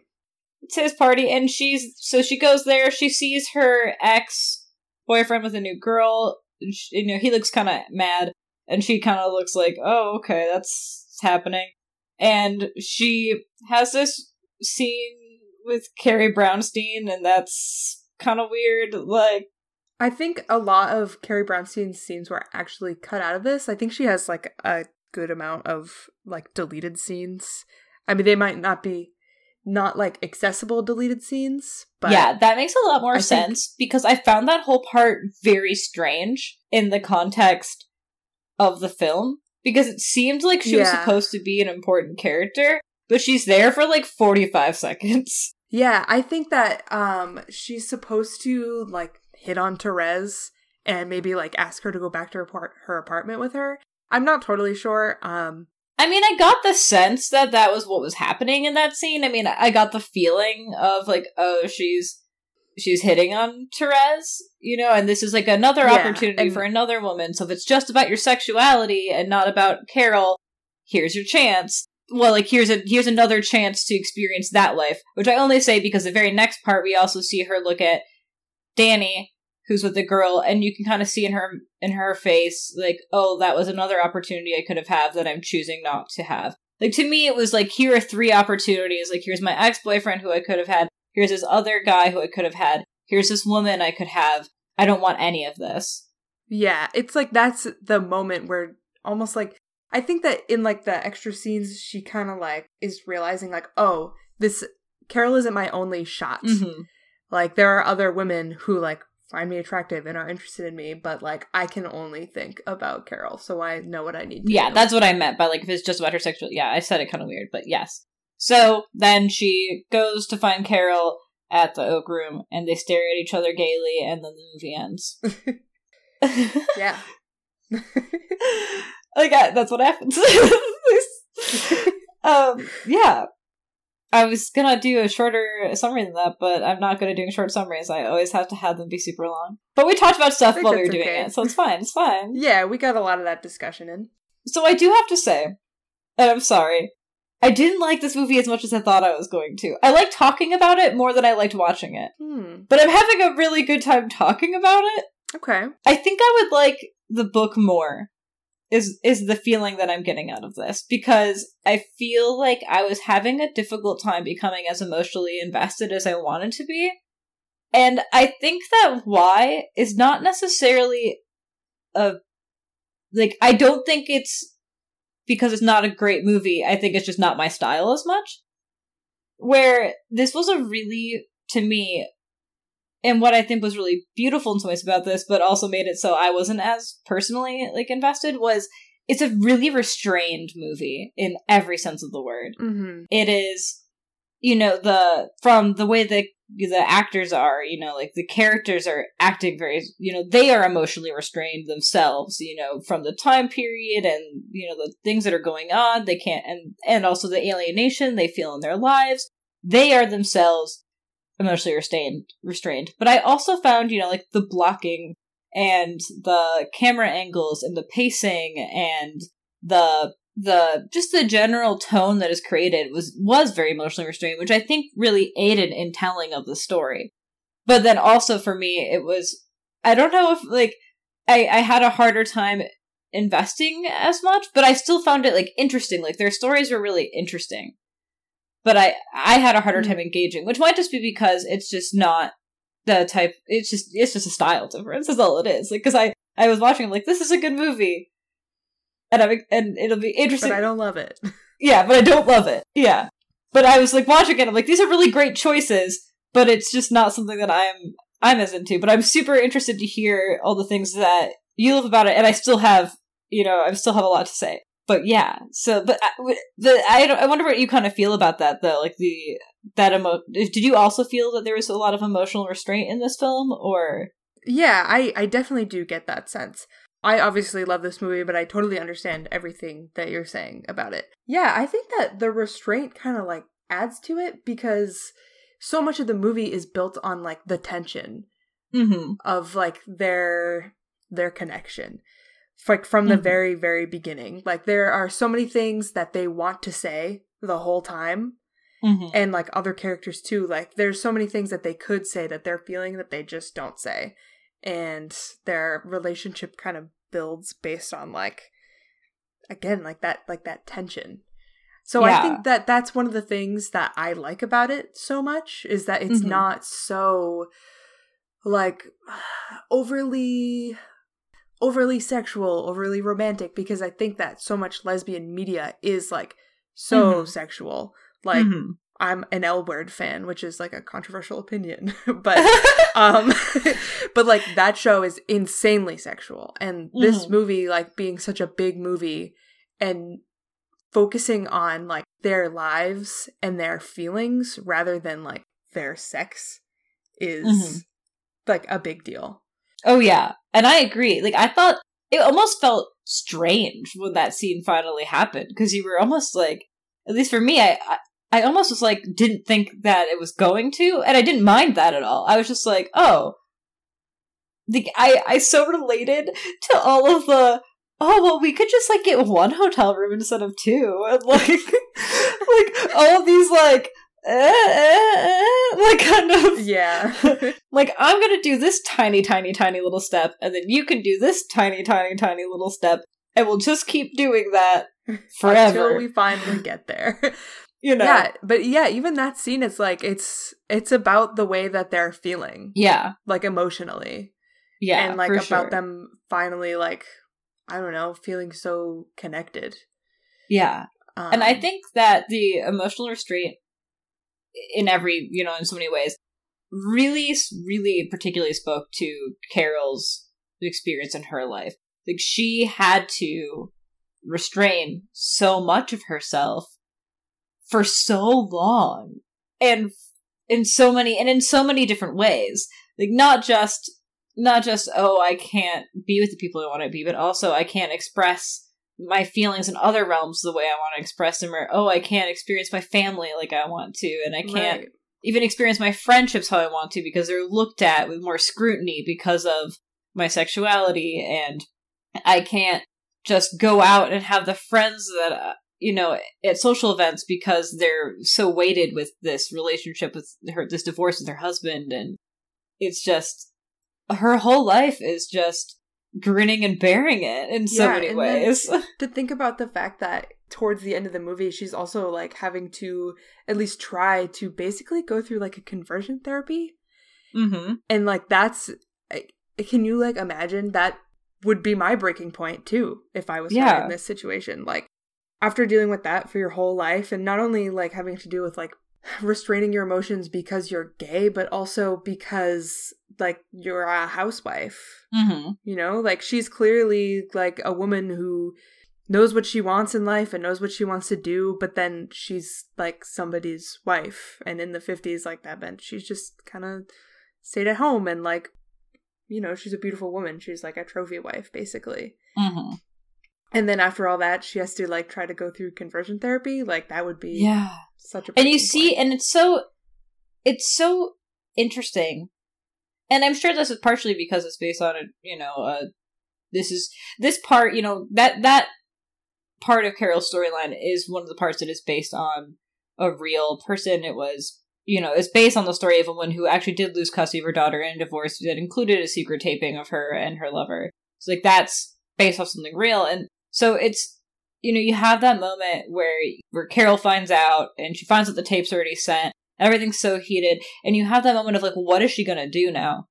it's his party and she's so she goes there she sees her ex boyfriend with a new girl. You know, he looks kind of mad, and she kind of looks like, "Oh, okay, that's happening." And she has this scene with Carrie Brownstein, and that's kind of weird. Like, I think a lot of Carrie Brownstein's scenes were actually cut out of this. I think she has like a good amount of like deleted scenes. I mean, they might not be not like accessible deleted scenes, but yeah, that makes a lot more I sense think- because I found that whole part very strange in the context of the film because it seemed like she was supposed to be an important character, but she's there for like 45 seconds. (laughs) Yeah, I think that um she's supposed to like hit on Therese and maybe like ask her to go back to her, her apartment with her. I'm not totally sure. Um I mean, I got the sense that that was what was happening in that scene. I mean, I got the feeling of like, oh, she's she's hitting on Therese, you know, and this is like another Yeah, opportunity and- for another woman. So if it's just about your sexuality and not about Carol, here's your chance. Well, like here's a here's another chance to experience that life, which I only say because the very next part we also see her look at Danny, who's with the girl, and you can kind of see in her in her face like, oh, that was another opportunity I could have had that I'm choosing not to have. Like to me, it was like here are three opportunities. Like here's my ex boyfriend who I could have had. Here's this other guy who I could have had. Here's this woman I could have. I don't want any of this. yeah, it's like that's the moment where almost like I think that in like the extra scenes she kind of like is realizing like, "Oh, this Carol isn't my only shot." Mm-hmm. Like there are other women who like find me attractive and are interested in me, but like I can only think about Carol, so I know what I need to Yeah, do. that's what I meant by like if it's just about her sexual. Yeah, I said it kind of weird, but yes. So then she goes to find Carol at the Oak Room, and they stare at each other gaily, and then the movie ends. (laughs) (laughs) yeah. like I, that's what happens. (laughs) um, yeah. I was gonna do a shorter summary than that, but I'm not good at doing short summaries. I always have to have them be super long. But we talked about stuff while we were doing okay. it, so it's fine. It's fine. yeah, we got a lot of that discussion in. So I do have to say, and I'm sorry, I didn't like this movie as much as I thought I was going to. I like talking about it more than I liked watching it, Hmm. but I'm having a really good time talking about it. Okay. I think I would like the book more. Is is the feeling that I'm getting out of this because I feel like I was having a difficult time becoming as emotionally invested as I wanted to be. And I think that why is not necessarily a like I don't think it's because it's not a great movie. I think it's just not my style as much. Where this was a really to me and what I think was really beautiful in some ways about this, but also made it so I wasn't as personally like invested was it's a really restrained movie in every sense of the word. Mm-hmm. It is, you know, the from the way that the actors are, you know, like the characters are acting very, you know, they are emotionally restrained themselves, you know, from the time period and you know the things that are going on. They can't, and and also the alienation they feel in their lives. They are themselves emotionally restrained restrained but i also found you know like the blocking and the camera angles and the pacing and the the just the general tone that is created was was very emotionally restrained which i think really aided in telling of the story but then also for me it was i don't know if like i i had a harder time investing as much but i still found it like interesting like their stories were really interesting but I I had a harder mm. time engaging, which might just be because it's just not the type. It's just it's just a style difference. That's all it is. Like because I I was watching I'm like this is a good movie, and I and it'll be interesting. But I don't love it. (laughs) yeah, but I don't love it. Yeah, but I was like watching it. I'm like these are really great choices, but it's just not something that I'm I'm as into. But I'm super interested to hear all the things that you love about it, and I still have you know I still have a lot to say but yeah so but I, w- the I don't, I wonder what you kind of feel about that though like the that emo did you also feel that there was a lot of emotional restraint in this film or Yeah, I I definitely do get that sense. I obviously love this movie, but I totally understand everything that you're saying about it. Yeah, I think that the restraint kind of like adds to it because so much of the movie is built on like the tension mm-hmm. of like their their connection. Like from the Mhm. very very beginning. Like there are so many things that they want to say the whole time mm-hmm. and like other characters too. Like there's so many things that they could say that they're feeling that they just don't say and their relationship kind of builds based on like again like that like that tension so Yeah. i think that that's one of the things that i like about it so much is that it's Mhm. not so like (sighs) overly overly sexual overly romantic because i think that so much lesbian media is like so Mhm. sexual like Mhm. I'm an l word fan which is like a controversial opinion (laughs) but (laughs) um (laughs) but like that show is insanely sexual and this Mhm. movie like being such a big movie and focusing on like their lives and their feelings rather than like their sex is Mhm. like a big deal Oh yeah, and I agree. Like I thought it almost felt strange when that scene finally happened because you were almost like, at least for me, I, I I almost was like didn't think that it was going to, and I didn't mind that at all. I was just like, oh, the I I so related to all of the. Oh well, we could just like get one hotel room instead of two, and (laughs) like, like all of these like, eh, eh, eh, like kind of yeah (laughs) (laughs) like i'm gonna do this tiny tiny tiny little step and then you can do this tiny tiny tiny little step and we'll just keep doing that forever until we finally get there you know? Yeah but yeah even that scene is like it's it's about the way that they're feeling. Yeah. Like emotionally. Yeah and like for about sure. them finally like i don't know feeling so connected. Yeah. Um, and i think that the emotional restraint in every you know in so many ways really really particularly spoke to carol's experience in her life. Like she had to restrain so much of herself for so long and in so many and in so many different ways like not just not just oh i can't be with the people i want to be but also i can't express my feelings in other realms the way i want to express them or oh i can't experience my family like i want to and i can't Right. even experience my friendships how I want to because they're looked at with more scrutiny because of my sexuality and I can't just go out and have the friends that uh, you know at social events because they're so weighted with this relationship with her this divorce with her husband. And it's just her whole life is just grinning and bearing it in so Yeah, many ways. (laughs) to think about the fact that towards the end of the movie she's also like having to at least try to basically go through like a conversion therapy. Mhm and like that's can you like imagine? That would be my breaking point too if i was. Yeah. in this situation. Like after dealing with that for your whole life and not only like having to do with like (sighs) restraining your emotions because you're gay but also because like you're a housewife. Mhm you know? Like she's clearly like a woman who knows what she wants in life and knows what she wants to do but then she's like somebody's wife. And in the 50s like that meant she's just kind of stayed at home and like you know she's a beautiful woman. She's like a trophy wife basically. Mhm and then after all that she has to like try to go through conversion therapy. Like that would be yeah. such a and you see point. and it's so it's so interesting. And i'm sure this is partially because it's based on a you know uh this is this part you know that that part of carol's storyline is one of the parts that is based on a real person. It was you know it's based on the story of a woman who actually did lose custody of her daughter in a divorce that included a secret taping of her and her lover. So like that's based off something real. And so it's you know you have that moment where where carol finds out and she finds that the tape's already sent everything's so heated and you have that moment of like what is she gonna do now?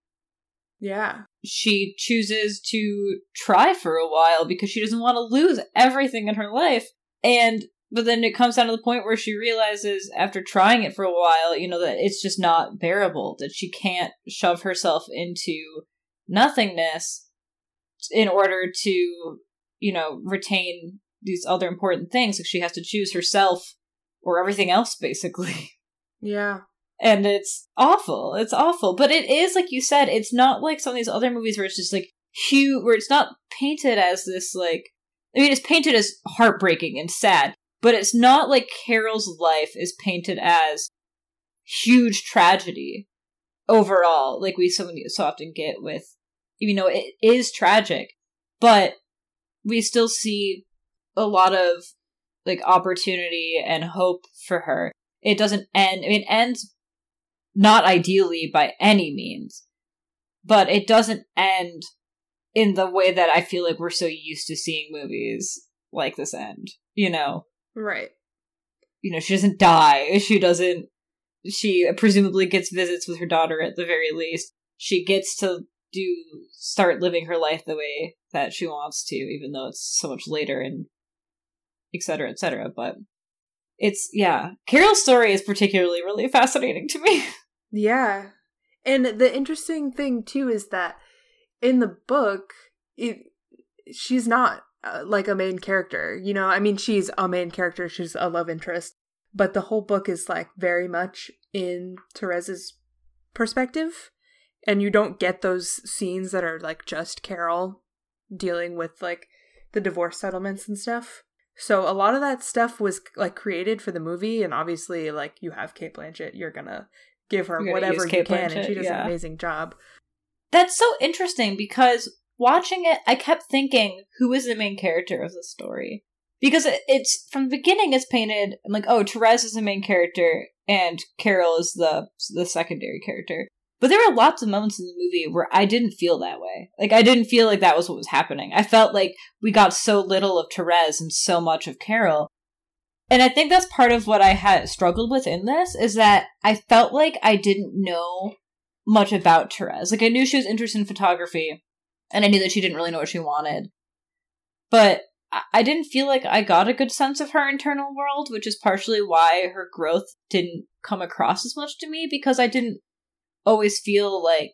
Yeah. She chooses to try for a while because she doesn't want to lose everything in her life and but then it comes down to the point where she realizes after trying it for a while you know that it's just not bearable that she can't shove herself into nothingness in order to you know retain these other important things like she has to choose herself or everything else basically (laughs) yeah and it's awful. It's awful. But it is like you said, it's not like some of these other movies where it's just like huge where it's not painted as this like I mean it's painted as heartbreaking and sad, but it's not like Carol's life is painted as huge tragedy overall, like we so, so often get with you know, it is tragic, but we still see a lot of like opportunity and hope for her. It doesn't end I mean it ends not ideally by any means but it doesn't end in the way that I feel like we're so used to seeing movies like this end. You know, Right. you know, she doesn't die. She doesn't. She presumably gets visits with her daughter at the very least. She gets to do start living her life the way that she wants to, even though it's so much later and et cetera, et cetera. But it's yeah, Carol's story is particularly really fascinating to me. (laughs) Yeah. And the interesting thing too is that in the book, it, she's not uh, like a main character. You know, I mean, she's a main character, she's a love interest, but the whole book is like very much in Therese's perspective. And you don't get those scenes that are like just Carol dealing with like the divorce settlements and stuff. So a lot of that stuff was like created for the movie, and obviously, like you have Cate Blanchett, you're gonna give her gonna whatever you Cate can, and she does yeah. an amazing job. That's so interesting because watching it, I kept thinking, who is the main character of the story? Because it, it's from the beginning, it's painted I'm like, oh, Therese is the main character and Carol is the the secondary character. But there were lots of moments in the movie where I didn't feel that way. Like I didn't feel like that was what was happening. I felt like we got so little of Therese and so much of Carol. And I think that's part of what I had struggled with in this is that I felt like I didn't know much about Therese. Like I knew she was interested in photography, and I knew that she didn't really know what she wanted. But I- didn't feel like I got a good sense of her internal world, which is partially why her growth didn't come across as much to me because I didn't always feel like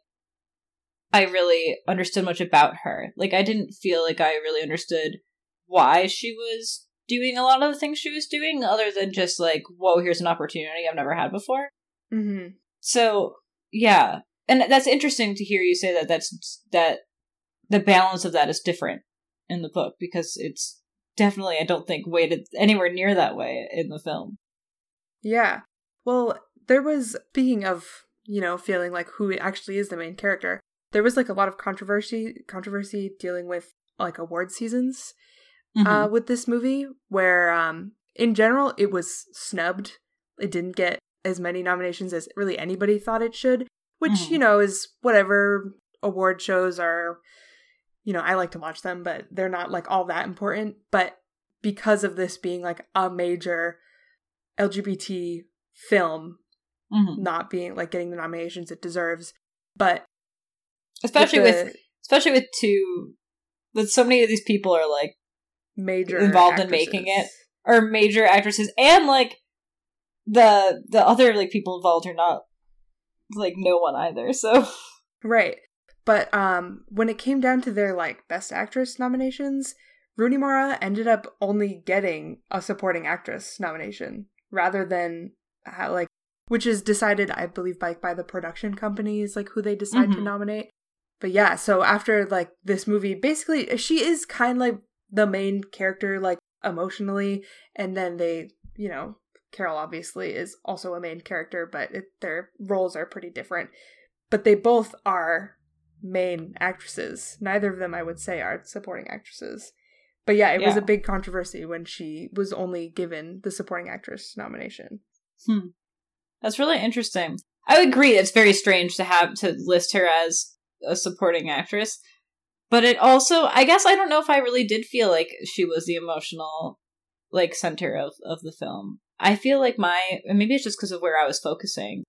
I really understood much about her. Like I didn't feel like I really understood why she was doing a lot of the things she was doing other than just like, whoa, here's an opportunity I've never had before. Mm-hmm. So yeah, and that's interesting to hear you say that. That's that the balance of that is different in the book because it's definitely I don't think weighted anywhere near that way in the film. Yeah. Well, there was speaking of you know feeling like who actually is the main character. There was like a lot of controversy controversy dealing with like award seasons uh, with this movie, where um, in general it was snubbed. It didn't get as many nominations as really anybody thought it should, which Mhm. you know is whatever award shows are. You know, I like to watch them, but they're not like all that important. But because of this being like a major LGBT film, Mhm. not being like getting the nominations it deserves, but especially with, the especially with two, with so many of these people are like major involved in making it or major actresses and like the the other like people involved are not like no one either. So Right. But um when it came down to their like best actress nominations, Rooney Mara ended up only getting a supporting actress nomination rather than uh, like which is decided I believe by by the production companies like who they decide to Mhm. nominate. But yeah, so after like this movie basically she is kind of like the main character like emotionally and then they, you know, Carol obviously is also a main character, but it, their roles are pretty different but they both are main actresses. Neither of them, I would say, are supporting actresses. But yeah, it was a big controversy when she was only given the supporting actress nomination. That's really interesting. I would agree it's very strange to have to list her as a supporting actress. But it also I guess I don't know if I really did feel like she was the emotional like center of, of the film. I feel like my maybe it's just because of where I was focusing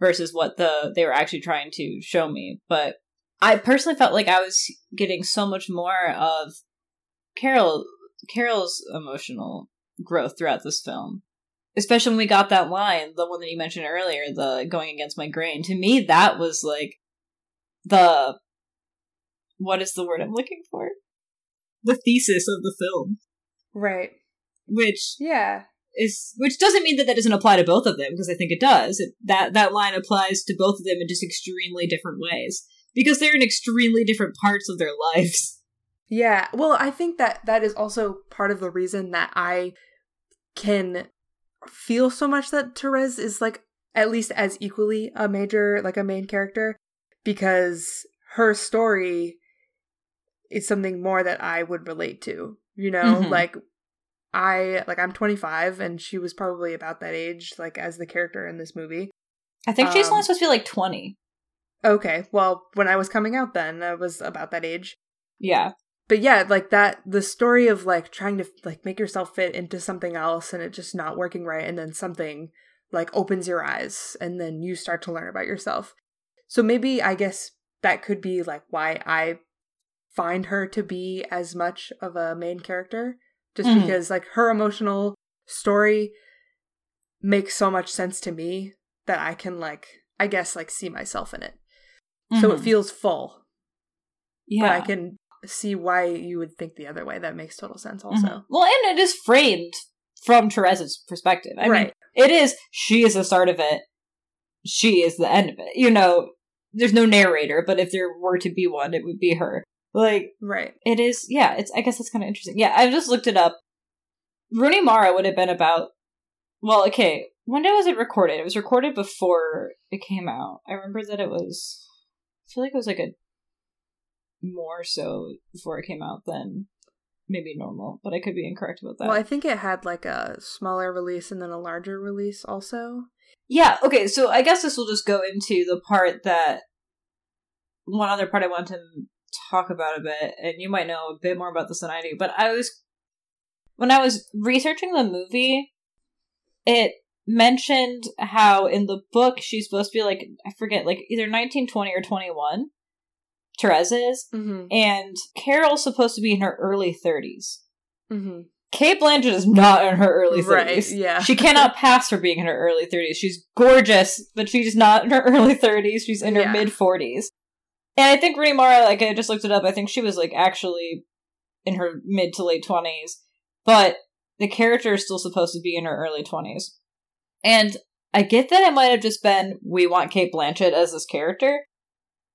versus what the they were actually trying to show me. But I personally felt like I was getting so much more of Carol Carol's emotional growth throughout this film especially when we got that line, the one that you mentioned earlier, the going against my grain. To me, that was like the what is the word I'm looking for? The thesis of the film, Right. which Yeah. is which doesn't mean that that doesn't apply to both of them because I think it does. It, that that line applies to both of them in just extremely different ways because they're in extremely different parts of their lives. Yeah. Well, I think that that is also part of the reason that I can feel so much that Therese is like at least as equally a major, like a main character, because her story is something more that I would relate to. You know, Mhm. like I like I'm 25 and she was probably about that age, like as the character in this movie. I think she's Um, only supposed to be like twenty. Okay, well, when I was coming out then, I was about that age. Yeah. But yeah, like that the story of like trying to like make yourself fit into something else and it just not working right and then something like opens your eyes and then you start to learn about yourself. So maybe I guess that could be like why I find her to be as much of a main character just Mhm. because like her emotional story makes so much sense to me that I can like I guess like see myself in it. So it Mhm. feels full. yeah. But I can see why you would think the other way. That makes total sense also. Mhm. Well, and it is framed from Therese's perspective. I mean, right. it is she is the start of it, she is the end of it. You know, there's no narrator, but if there were to be one, it would be her. Like Right. it is, yeah. It's I guess that's kind of interesting. Yeah, I just looked it up. Rooney Mara would have been about. Well, okay. When was it recorded? It was recorded before it came out. I remember that it was. I feel like it was like a more so before it came out than maybe normal, but I could be incorrect about that. Well, I think it had like a smaller release and then a larger release also. Yeah, okay, so I guess this will just go into the part that one other part I want to talk about a bit, and you might know a bit more about this than I do, but I was when I was researching the movie, it mentioned how in the book she's supposed to be like I forget, like either nineteen twenty or twenty one. Therese is, Mm-hmm. and Carol's supposed to be in her early thirties. Mm-hmm. Cate Blanchett is not in her early Right. thirties. Yeah. She cannot (laughs) pass for being in her early 30s. She's gorgeous, but she's not in her (laughs) early 30s. She's in her Yeah. mid 40s. And I think Rooney Mara, like I just looked it up, I think she was like actually in her mid to late 20s. But the character is still supposed to be in her early 20s. And I get that it might have just been we want Cate Blanchett as this character.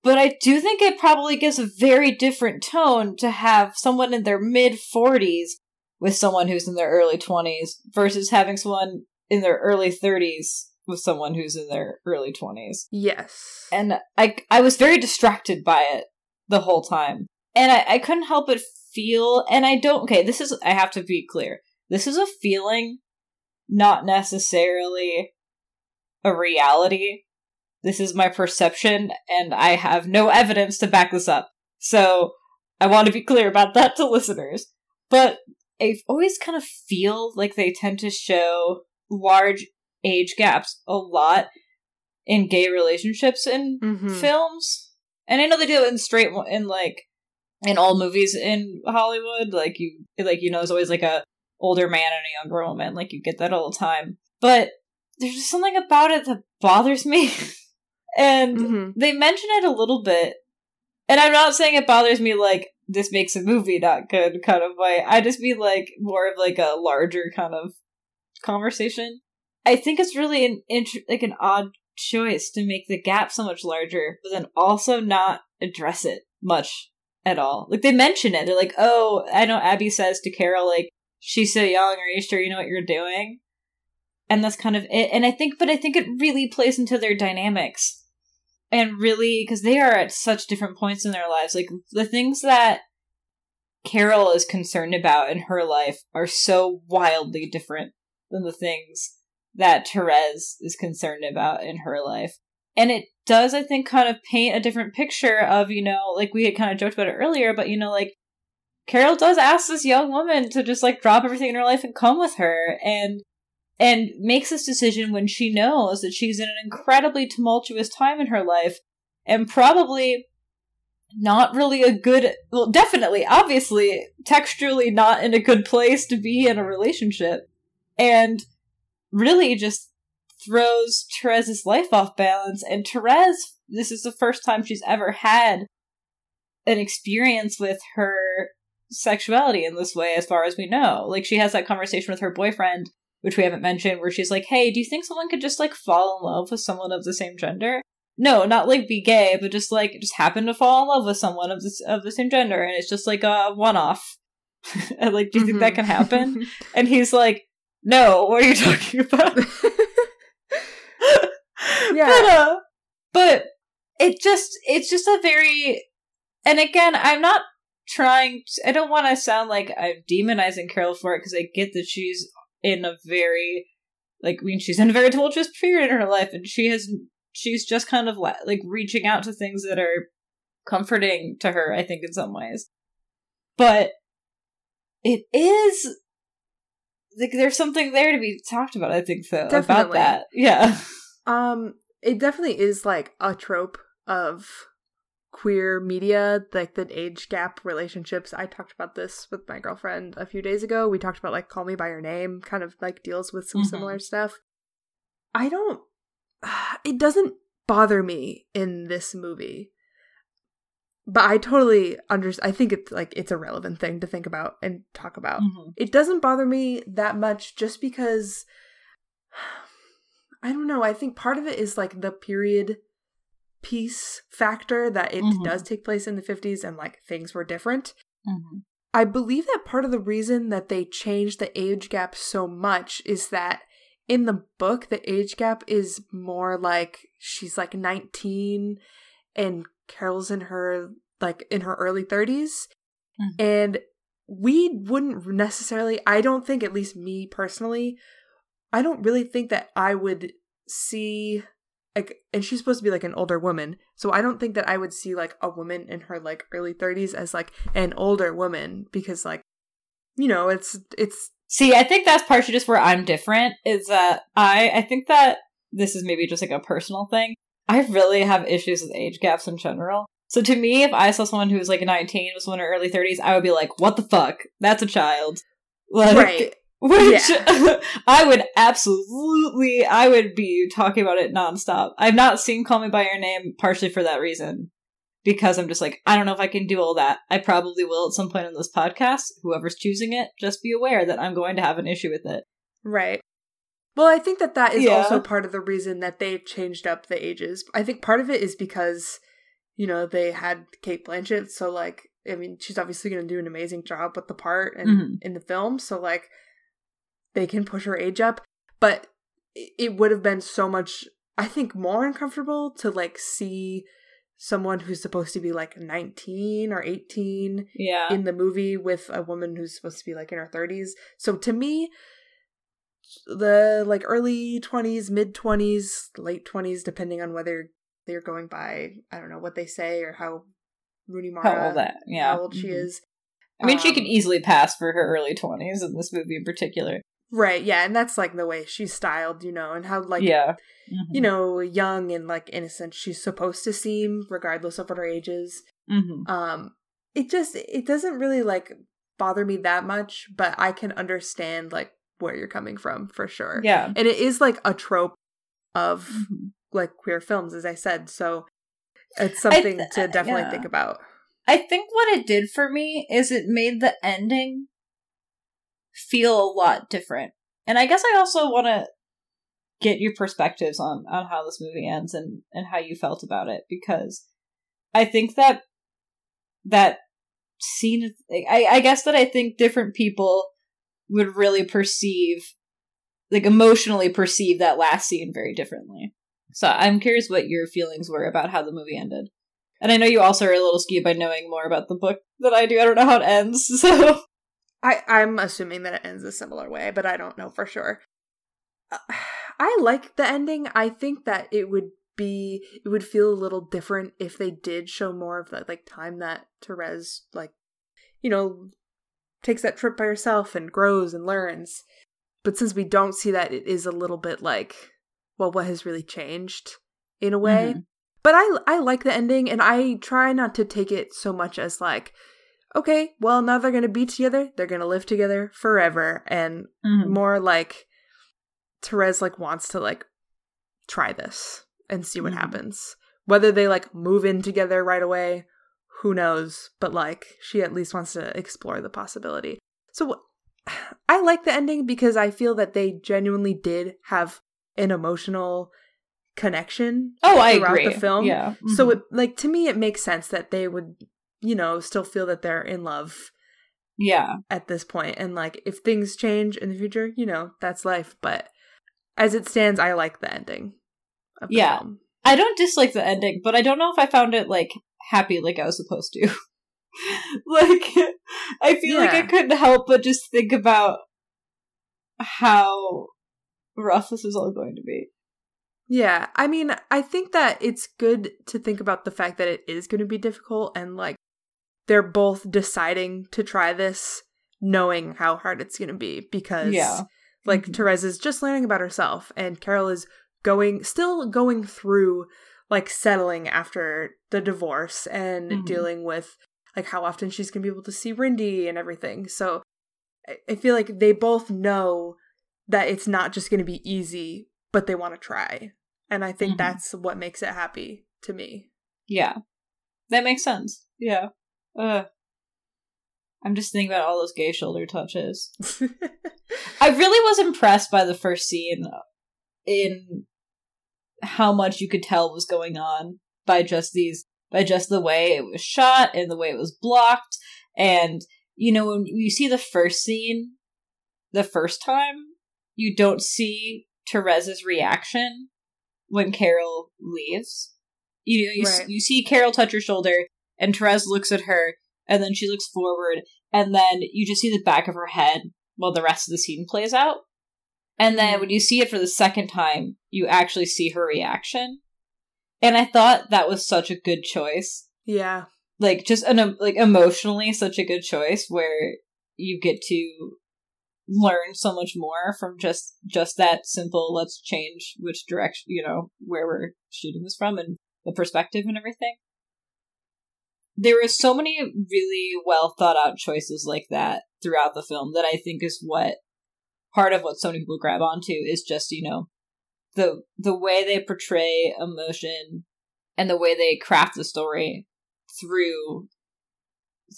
But I do think it probably gives a very different tone to have someone in their mid 40s with someone who's in their early 20s versus having someone in their early 30s with someone who's in their early 20s. yes. And I I was very distracted by it the whole time. And I, I couldn't help but feel and I don't okay, this is I have to be clear. This is a feeling, not necessarily a reality. This is my perception, and I have no evidence to back this up. So I want to be clear about that to listeners. But I always kind of feel like they tend to show large age gaps a lot in gay relationships in Mhm. films. And I know they do it in straight in like in all movies in Hollywood. Like you like you know there's always like a older man and a younger woman. Like you get that all the time. But there's just something about it that bothers me. (laughs) and Mhm. they mention it a little bit. And I'm not saying it bothers me like this makes a movie not good kind of way. I just mean like more of like a larger kind of conversation. I think it's really an int- like an odd choice to make the gap so much larger, but then also not address it much at all. Like they mention it, they're like, "Oh, I know." Abby says to Carol, "Like she's so young. Are you sure you know what you're doing?" And that's kind of it. And I think, but I think it really plays into their dynamics, and really because they are at such different points in their lives. Like the things that Carol is concerned about in her life are so wildly different than the things that Therese is concerned about in her life. And it does, I think, kind of paint a different picture of, you know, like we had kind of joked about it earlier, but, you know, like Carol does ask this young woman to just like drop everything in her life and come with her and and makes this decision when she knows that she's in an incredibly tumultuous time in her life and probably not really a good well definitely obviously textually not in a good place to be in a relationship and really just throws Therese's life off balance. And Therese, this is the first time she's ever had an experience with her sexuality in this way, as far as we know. Like, she has that conversation with her boyfriend, which we haven't mentioned, where she's like, hey, do you think someone could just, like, fall in love with someone of the same gender? No, not like be gay, but just like just happen to fall in love with someone of this of the same gender, and it's just like a one off. (laughs) like, do you think that Mhm. can happen? (laughs) And he's like, no, what are you talking about? (laughs) Yeah. But, uh, but it just, it's just a very, and again, I'm not trying, to, I don't want to sound like I'm demonizing Carol for it because I get that she's in a very, like, I mean, she's in a very tumultuous period in her life and she has, she's just kind of like reaching out to things that are comforting to her, I think, in some ways. But it is like there's something there to be talked about, I think, though, definitely. about that. Yeah. (laughs) Um, it definitely is like a trope of queer media, like the age gap relationships. I talked about this with my girlfriend a few days ago. We talked about like Call Me by Your Name, kind of like deals with some mm-hmm. similar stuff. I don't (sighs) it doesn't bother me in this movie. But I totally understand. I think it's like it's a relevant thing to think about and talk about. Mm-hmm. It doesn't bother me that much just because (sighs) I don't know. I think part of it is like the period piece factor that it mm-hmm. does take place in the 50s and like things were different. Mm-hmm. I believe that part of the reason that they changed the age gap so much is that in the book, the age gap is more like she's like 19 and Carol's in her like in her early 30s. Mm-hmm. And we wouldn't necessarily, I don't think, at least me personally, I don't really think that I would see like and she's supposed to be like an older woman so i don't think that i would see like a woman in her like early 30s as like an older woman because like you know it's it's see i think that's partially just where i'm different is that i i think that this is maybe just like a personal thing. I really have issues with age gaps in general. So to me if i saw someone who was like 19 was someone in her early 30s i would be like what the fuck? That's a child. Like right which yeah. (laughs) I would absolutely, I would be talking about it nonstop. I've not seen Call Me by Your Name partially for that reason, because I'm just like, I don't know if I can do all that. I probably will at some point in this podcast. Whoever's choosing it, just be aware that I'm going to have an issue with it. Right. Well, I think that that is yeah. also part of the reason that they changed up the ages. I think part of it is because, you know, they had Cate Blanchett, so like, I mean, she's obviously going to do an amazing job with the part and mm-hmm. in the film. So like they can push her age up, but it would have been so much I think more uncomfortable to like see someone who's supposed to be like 19 or 18 yeah. in the movie with a woman who's supposed to be like in her 30s. So to me the like early 20s, mid 20s, late 20s depending on whether they're going by I don't know what they say or how Rooney Mara how old, that, yeah. how old she mm-hmm. is. I mean, um, she could easily pass for her early 20s in this movie in particular. Right, yeah, and that's like the way she's styled, you know, and how like yeah. Mm-hmm. you know, young and like innocent she's supposed to seem regardless of what her age is. Mm-hmm. Um it just it doesn't really like bother me that much, but I can understand like where you're coming from for sure. Yeah. And it is like a trope of mm-hmm. like queer films as I said, so it's something th- to definitely yeah. think about. I think what it did for me is it made the ending feel a lot different. And I guess I also want to get your perspectives on on how this movie ends and and how you felt about it because I think that that scene I I guess that I think different people would really perceive like emotionally perceive that last scene very differently. So I'm curious what your feelings were about how the movie ended. And I know you also are a little skewed by knowing more about the book than I do. I don't know how it ends, (laughs) so I I'm assuming that it ends a similar way, but I don't know for sure. Uh, (sighs) I like the ending. I think that it would be it would feel a little different if they did show more of the like time that Therese like you know takes that trip by herself and grows and learns. But since we don't see that, it is a little bit like, well, what has really changed in a way. Mm-hmm. But I I like the ending, and I try not to take it so much as like okay, well, now they're going to be together. They're going to live together forever. And mm-hmm. more like Therese like wants to like try this and see what mm-hmm. happens. Whether they like move in together right away, who knows? But like she at least wants to explore the possibility. So (sighs) I like the ending because I feel that they genuinely did have an emotional connection. Oh, I agree. The film, yeah. Mm-hmm. So it like to me, it makes sense that they would you know, still feel that they're in love. Yeah. At this point. And like if things change in the future, you know, that's life. But as it stands, I like the ending. yeah. Film. I don't dislike the ending, but I don't know if I found it like happy like I was supposed to. (laughs) like I feel yeah. like I couldn't help but just think about how rough this is all going to be. Yeah, I mean, I think that it's good to think about the fact that it is going to be difficult and like they're both deciding to try this knowing how hard it's going to be because Yeah. like Mhm. Therese is just learning about herself and Carol is going still going through like settling after the divorce and Mhm. dealing with like how often she's going to be able to see Rindy and everything. So I- I feel like they both know that it's not just going to be easy, but they want to try. And I think Mhm. that's what makes it happy to me. Yeah. That makes sense. Yeah. Uh, I'm just thinking about all those gay shoulder touches. (laughs) I really was impressed by the first scene in how much you could tell was going on by just these by just the way it was shot and the way it was blocked. And you know when you see the first scene the first time you don't see Therese's reaction when Carol leaves. You know you, s- you see Carol touch her shoulder and Therese looks at her and then she looks forward and then you just see the back of her head while the rest of the scene plays out. And then Mhm. when you see it for the second time, you actually see her reaction. And I thought that was such a good choice. yeah. Like just an like emotionally such a good choice where you get to learn so much more from just just that simple let's change which direction, you know, where we're shooting this from and the perspective and everything. There were so many really well thought out choices like that throughout the film that I think is what part of what so many people grab onto is just, you know, the the way they portray emotion and the way they craft the story through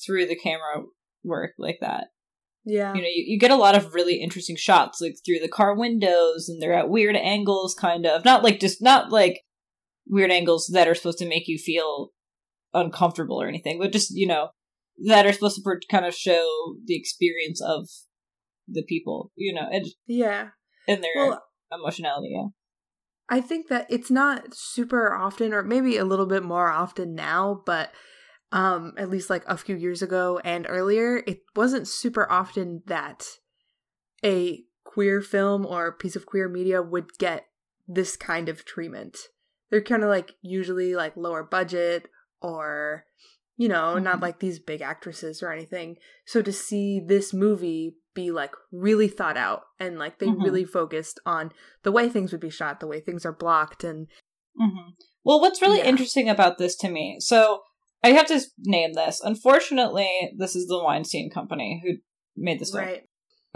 through the camera work like that. Yeah. You know, you, you get a lot of really interesting shots like through the car windows and they're at weird angles kind of. Not like just not like weird angles that are supposed to make you feel uncomfortable or anything, but just, you know, that are supposed to kind of show the experience of the people, you know, and, yeah. and their Well, emotionality, yeah. I think that it's not super often, or maybe a little bit more often now, but um, at least like a few years ago and earlier, it wasn't super often that a queer film or piece of queer media would get this kind of treatment. They're kind of like usually like lower budget or, you know, not Mhm. like these big actresses or anything. So to see this movie be like really thought out and like they Mhm. really focused on the way things would be shot, the way things are blocked, and hmm Well, what's really Yeah. interesting about this to me, so I have to name this. Unfortunately, this is the Weinstein Company who made this film, right,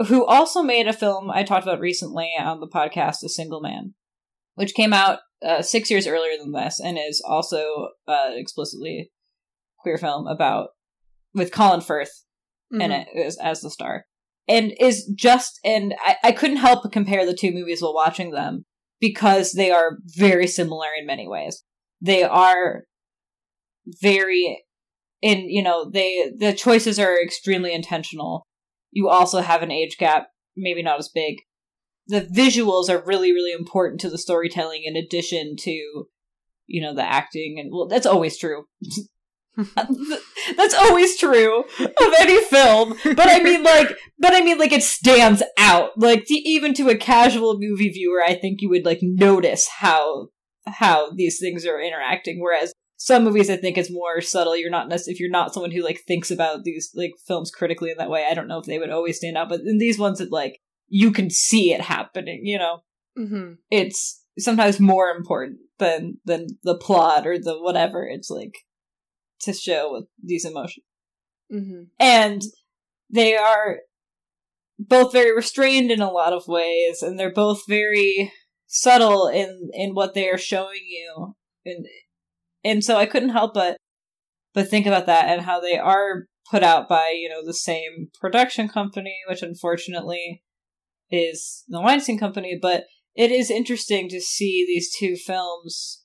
who also made a film I talked about recently on the podcast, A Single Man, which came out uh, six years earlier than this and is also uh, explicitly queer film about with Colin Firth in Mhm. it as, as the star. And is just and I, I couldn't help but compare the two movies while watching them because they are very similar in many ways. They are very in you know they the choices are extremely intentional. You also have an age gap maybe not as big the visuals are really really important to the storytelling in addition to you know the acting and well that's always true. (laughs) That's always true of any film. But i mean like but i mean like it stands out. Like to, even to a casual movie viewer i think you would like notice how how these things are interacting. Whereas some movies i think is more subtle. You're not necessarily if you're not someone who like thinks about these like films critically in that way i don't know if they would always stand out. But in these ones that like you can see it happening you know Mhm. it's sometimes more important than than the plot or the whatever it's like to show these emotions Mhm. and they are both very restrained in a lot of ways and they're both very subtle in in what they are showing you and and so i couldn't help but but think about that and how they are put out by you know the same production company which unfortunately is the weinstein company but it is interesting to see these two films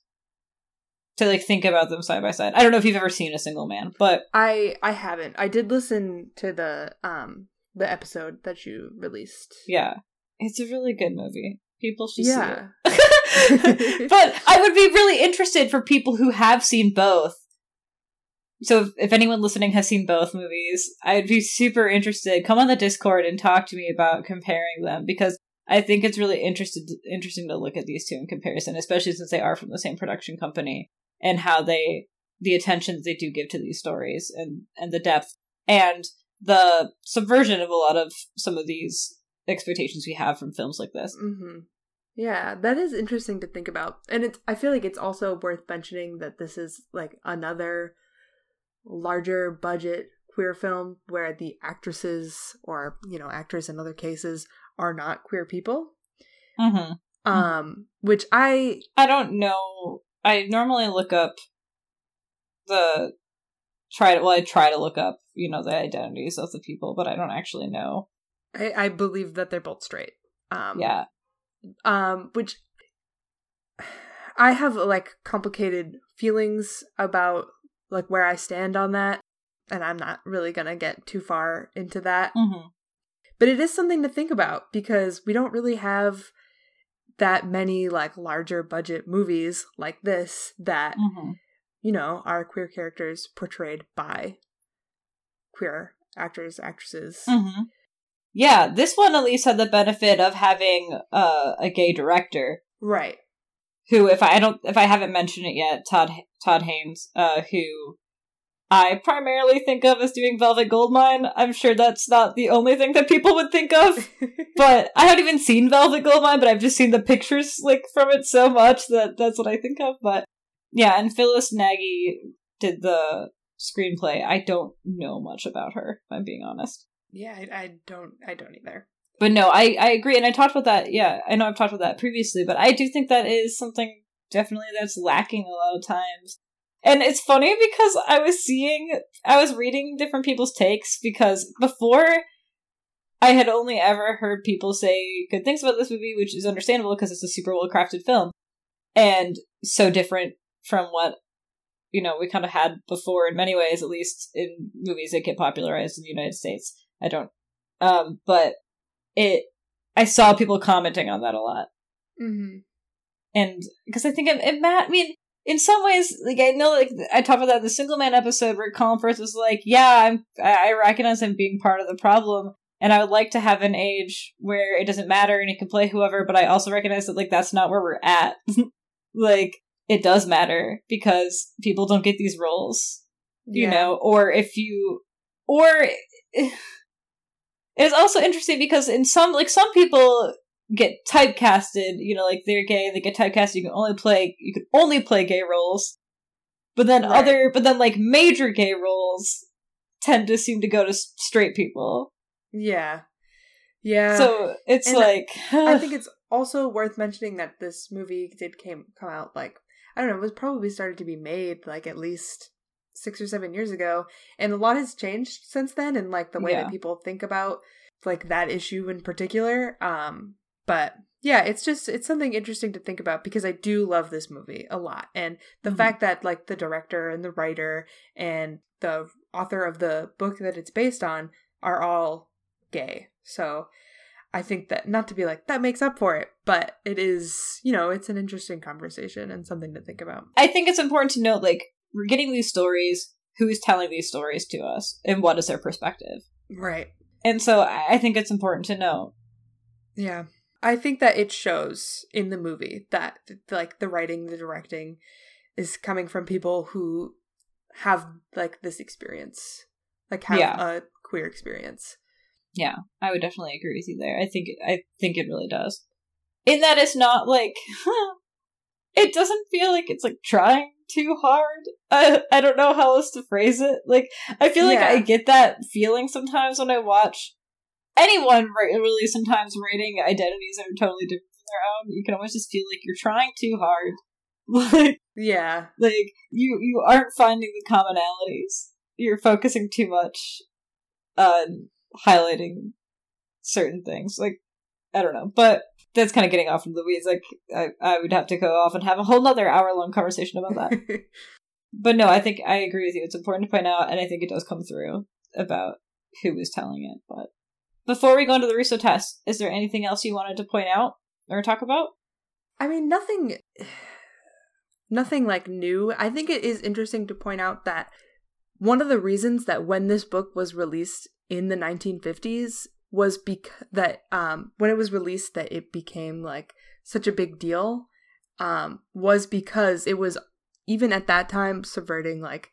to like think about them side by side i don't know if you've ever seen a single man but I I haven't. I did listen to the um the episode that you released. Yeah. It's a really good movie. People should Yeah. see it. (laughs) but I would be really interested for people who have seen both. So if, if anyone listening has seen both movies, I'd be super interested. Come on the Discord and talk to me about comparing them because I think it's really interested interesting to look at these two in comparison, especially since they are from the same production company and how they the attention they do give to these stories and and the depth and the subversion of a lot of some of these expectations we have from films like this. Mm-hmm. Yeah, that is interesting to think about. And it's I feel like it's also worth mentioning that this is like another larger budget queer film where the actresses or, you know, actors in other cases are not queer people. Mm-hmm. Um which I I don't know. I normally look up the try to well, I try to look up, you know, the identities of the people, but I don't actually know. I, I believe that they're both straight. Um Yeah. um which i have like complicated feelings about like where i stand on that and i'm not really gonna get too far into that Mm-hmm. but it is something to think about because we don't really have that many like larger budget movies like this that Mm-hmm. you know are queer characters portrayed by queer actors actresses Mm-hmm. Yeah, this one at least had the benefit of having uh, a gay director right who, if I, I don't, if I haven't mentioned it yet, Todd Todd Haynes, uh, who I primarily think of as doing Velvet Goldmine. I'm sure that's not the only thing that people would think of, (laughs) but I haven't even seen Velvet Goldmine, but I've just seen the pictures like from it so much that that's what I think of. But yeah, and Phyllis Nagy did the screenplay. I don't know much about her, if I'm being honest. yeah I, I don't i don't either But no, I, I agree, and I talked about that. Yeah, I know I've talked about that previously, but I do think that is something definitely that's lacking a lot of times. And it's funny because I was seeing, I was reading different people's takes because before I had only ever heard people say good things about this movie, which is understandable because it's a super well crafted film and so different from what you know we kind of had before in many ways, at least in movies that get popularized in the United States. I don't, um, but it I saw people commenting on that a lot, mm-hmm. and because I think it, it Matt. I mean, in some ways, like I know, like I talked about that in the Single Man episode where Colin Firth was like, "Yeah, I'm. I I recognize him being part of the problem." And I would like to have an age where it doesn't matter and he can play whoever, but I also recognize that like that's not where we're at. (laughs) like it does matter because people don't get these roles, you Yeah. know, or if you or it's also interesting because in some like some people get typecasted, you know, like they're gay, they get typecasted, you can only play you can only play gay roles. But then Right. other but then like major gay roles tend to seem to go to straight people. Yeah. Yeah. so it's and like I (sighs) think it's also worth mentioning that this movie did came come out like I don't know, it was probably started to be made like at least six or seven years ago. And a lot has changed since then and like the way Yeah. that people think about like that issue in particular. Um but yeah, it's just it's something interesting to think about because I do love this movie a lot. And the Mhm. fact that like the director and the writer and the author of the book that it's based on are all gay. So I think that not to be like that makes up for it, but it is, you know, it's an interesting conversation and something to think about. I think it's important to note like we're getting these stories, who's telling these stories to us, and what is their perspective. Right. And so I think it's important to know. Yeah. I think that it shows in the movie that like the writing, the directing is coming from people who have like this experience. Like have Yeah. a queer experience. Yeah, I would definitely agree with you there. I think I think it really does. In that it's not like (laughs) it doesn't feel like it's like trying too hard. I I don't know how else to phrase it. Like I feel like Yeah. I get that feeling sometimes when I watch anyone really sometimes writing identities that are totally different from their own. You can always just feel like you're trying too hard. (laughs) Like Yeah. like you you aren't finding the commonalities. You're focusing too much on highlighting certain things. Like I don't know, but that's kind of getting off into the weeds. Like I, I would have to go off and have a whole nother hour long conversation about that. (laughs) but no, I think I agree with you. It's important to point out, and I think it does come through about who is telling it. But before we go into the Russo test, is there anything else you wanted to point out or talk about? I mean, nothing, nothing like new. I think it is interesting to point out that one of the reasons that when this book was released in the 1950s, was because that um when it was released that it became like such a big deal um was because it was even at that time subverting like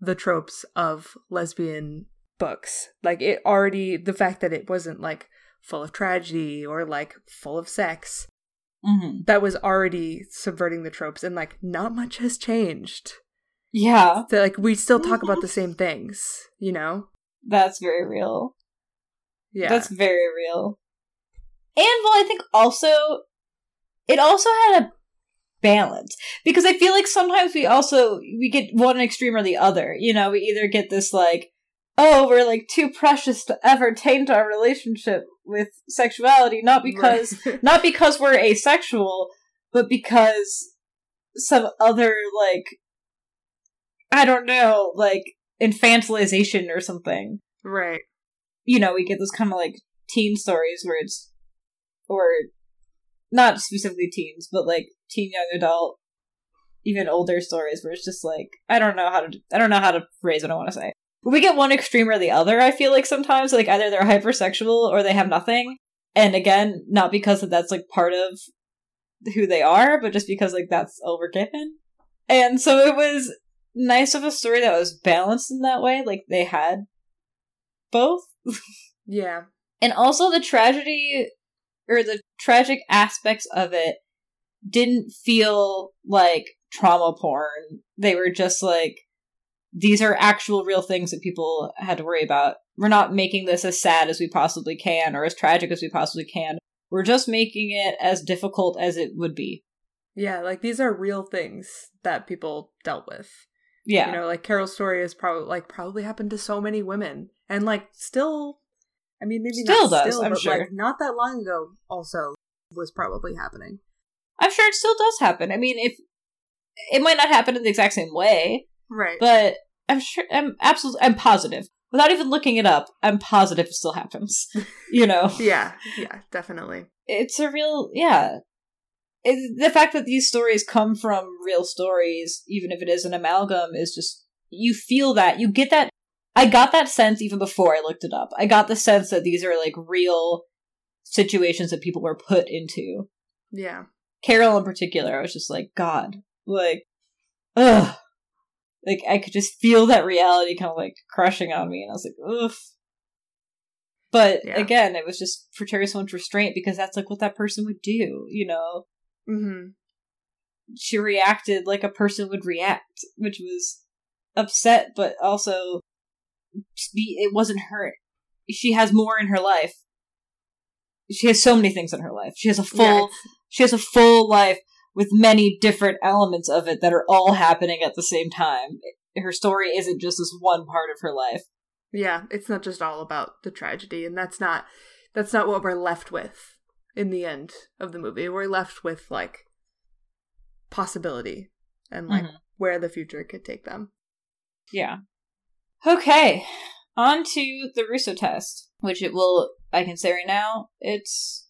the tropes of lesbian books. Like it already the fact that it wasn't like full of tragedy or like full of sex Mm-hmm. that was already subverting the tropes and like not much has changed. Yeah, so like we still talk about the same things you know? That's very real. Yeah That's very real. And well, I think also it also had a balance because I feel like sometimes we also we get one extreme or the other. You know, we either get this like, oh, we're like too precious to ever taint our relationship with sexuality, not because Right. (laughs) not because we're asexual, but because some other like I don't know, like infantilization or something right you know, we get those kind of like teen stories where it's, or not specifically teens, but like teen young adult, even older stories where it's just like I don't know how to I don't know how to phrase what I want to say. But we get one extreme or the other. I feel like sometimes like either they're hypersexual or they have nothing, and again, not because that that's like part of who they are, but just because like that's all we're given. And so it was nice of a story that was balanced in that way. Like they had both yeah and also the tragedy or the tragic aspects of it didn't feel like trauma porn. They were just like these are actual real things that people had to worry about. We're not making this as sad as we possibly can or as tragic as we possibly can. We're just making it as difficult as it would be. Yeah, like these are real things that people dealt with. Yeah. You know, like Carol's story is probably like probably happened to so many women. And like still I mean maybe Still not does, still, I'm but sure. like not that long ago also was probably happening. I'm sure it still does happen. I mean, if it might not happen in the exact same way, Right. but I'm sure I'm absolutely I'm positive. Without even looking it up, I'm positive it still happens. (laughs) You know, (laughs) yeah, yeah, definitely. it's a real yeah. It, the fact that these stories come from real stories, even if it is an amalgam, is just you feel that you get that. I got that sense even before I looked it up. I got the sense that these are like real situations that people were put into. Yeah. Carol in particular, I was just like, God, like, ugh. Like, I could just feel that reality kind of like crushing on me, and I was like, ugh. But Yeah. again, it was just for Terry so much restraint because that's like what that person would do, you know? Mhm. She reacted like a person would react, which was upset, but also be- it wasn't her. She has more in her life. She has so many things in her life. She has a full Yeah, she has a full life with many different elements of it that are all happening at the same time. Her story isn't just this one part of her life. yeah, it's not just all about the tragedy and that's not that's not what we're left with in the end of the movie. We're left with like possibility and like Mhm. where the future could take them. Yeah. Okay. On to the Russo test, which it will I can say right now, it's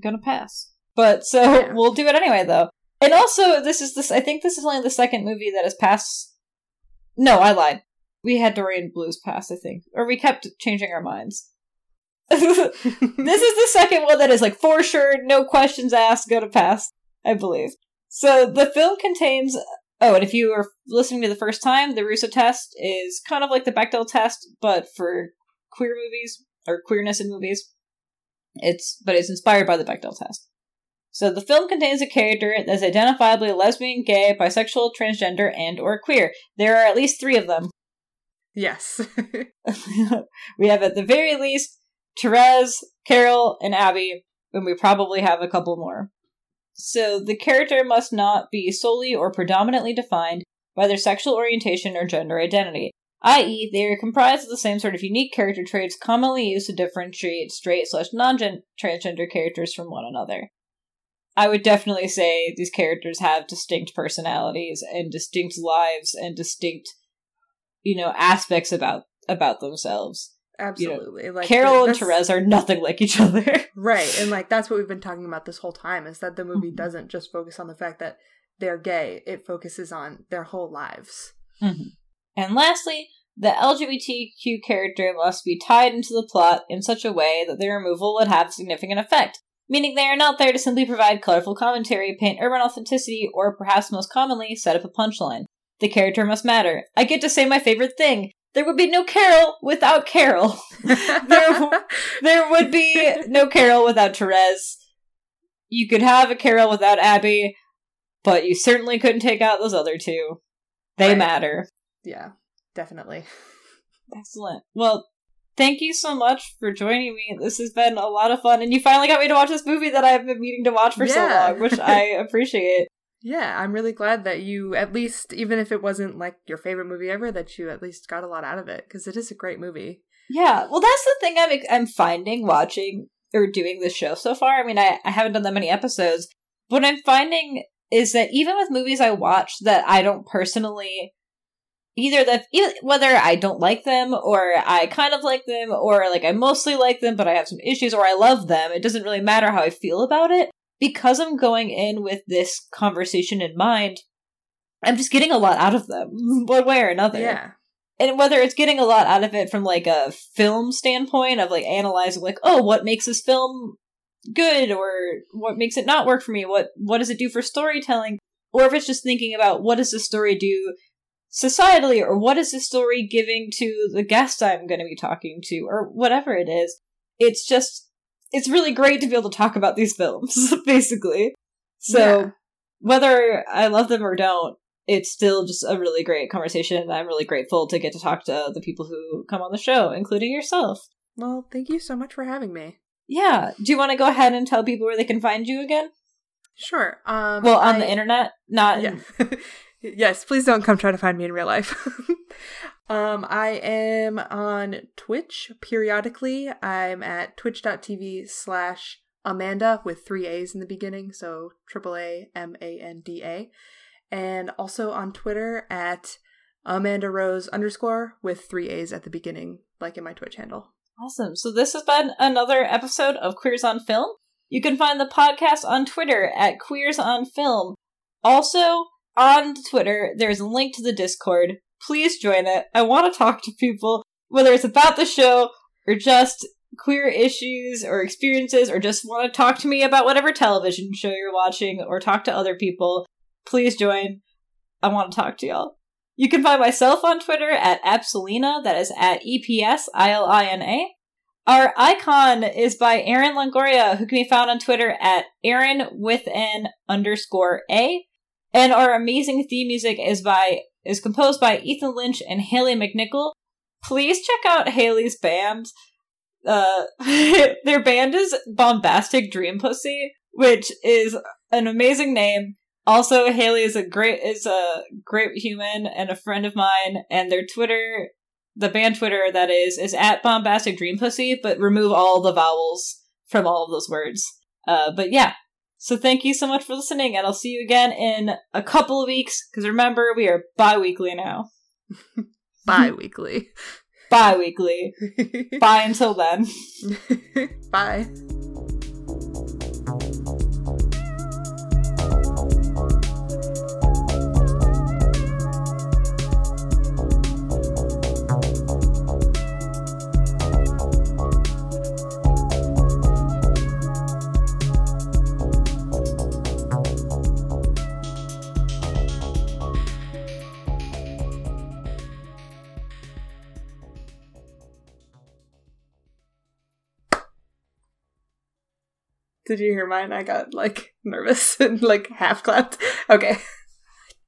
gonna pass. But so Yeah. (laughs) we'll do it anyway though. And also this is this I think this is only the second movie that has passed No, I lied. We had Dorian Blues pass, I think. Or we kept changing our minds. This is the second one that is like for sure, no questions asked, go to pass, I believe. So the film contains. Oh, and if you are listening to the first time, the Russo test is kind of like the Bechdel test, but for queer movies or queerness in movies. It's but it's inspired by the Bechdel test. So the film contains a character that is identifiably lesbian, gay, bisexual, transgender, and or queer. There are at least three of them. yes. (laughs) (laughs) we have at the very least Therese, Carol, and Abby, and we probably have a couple more. So the character must not be solely or predominantly defined by their sexual orientation or gender identity, i.e., they are comprised of the same sort of unique character traits commonly used to differentiate straight slash non transgender characters from one another. I would definitely say these characters have distinct personalities and distinct lives and distinct, you know, aspects about about themselves. Absolutely. like Carol and Therese are nothing like each other. (laughs) Right. And like that's what we've been talking about this whole time is that the movie Mhm. doesn't just focus on the fact that they're gay. It focuses on their whole lives. And lastly, The LGBTQ character must be tied into the plot in such a way that their removal would have significant effect, meaning they are not there to simply provide colorful commentary, paint urban authenticity, or perhaps most commonly, set up a punchline. The character must matter. I get to say my favorite thing. There would be no Carol without Carol. (laughs) there, there would be no Carol without Therese. You could have a Carol without Abby, but you certainly couldn't take out those other two. They Right. matter. Yeah, definitely. Excellent. Well, thank you so much for joining me. This has been a lot of fun, and you finally got me to watch this movie that I've been meaning to watch for so long, which I (laughs) appreciate. Yeah, I'm really glad that you at least, even if it wasn't like your favorite movie ever, that you at least got a lot out of it because it is a great movie. Yeah, well, that's the thing I'm I'm finding watching or doing this show so far. I mean, I, I haven't done that many episodes. What I'm finding is that even with movies I watch that I don't personally either that either, whether I don't like them or I kind of like them or like I mostly like them but I have some issues or I love them, it doesn't really matter how I feel about it because I'm going in with this conversation in mind. I'm just getting a lot out of them, (laughs) one way or another Yeah. and whether it's getting a lot out of it from like a film standpoint of like analyzing like oh what makes this film good or what makes it not work for me what what does it do for storytelling or if it's just thinking about what does the story do societally or what is the story giving to the guest i'm going to be talking to or whatever it is it's just it's really great to be able to talk about these films (laughs) basically so Yeah. whether i love them or don't it's still just a really great conversation and i'm really grateful to get to talk to the people who come on the show including yourself Well, thank you so much for having me. yeah do you want to go ahead and tell people where they can find you again Sure. Um well on I- the internet not Yeah. (laughs) yes, please don't come try to find me in real life. (laughs) um, I am on Twitch periodically. I'm at twitch.tv slash Amanda with three A's in the beginning, so triple A M A N D A. And also on Twitter at Amanda Rose underscore with three A's at the beginning, like in my Twitch handle. Awesome. So this has been another episode of Queers on Film. You can find the podcast on Twitter at Queers on Film. Also, on Twitter, there's a link to the Discord. Please join it. I want to talk to people, whether it's about the show or just queer issues or experiences or just want to talk to me about whatever television show you're watching or talk to other people. Please join. I want to talk to y'all. You can find myself on Twitter at Epsilina, that is at E P S I L I N A. Our icon is by Aaron Longoria, who can be found on Twitter at Aaron with an underscore A. And our amazing theme music is by is composed by Ethan Lynch and Haley McNichol. Please check out Haley's band. Uh, (laughs) their band is Bombastic Dream Pussy, which is an amazing name. Also, Haley is a great is a great human and a friend of mine, and their Twitter the band Twitter that is is at bombastic dream pussy, but remove all the vowels from all of those words. Uh, but yeah. So thank you so much for listening, and I'll see you again in a couple of weeks. Because remember, we are bi-weekly now. Bi (laughs) weekly. Bi-weekly. (laughs) Bye until then. (laughs) Bye. Did you hear mine? I got like nervous (laughs) and like half clapped. Okay.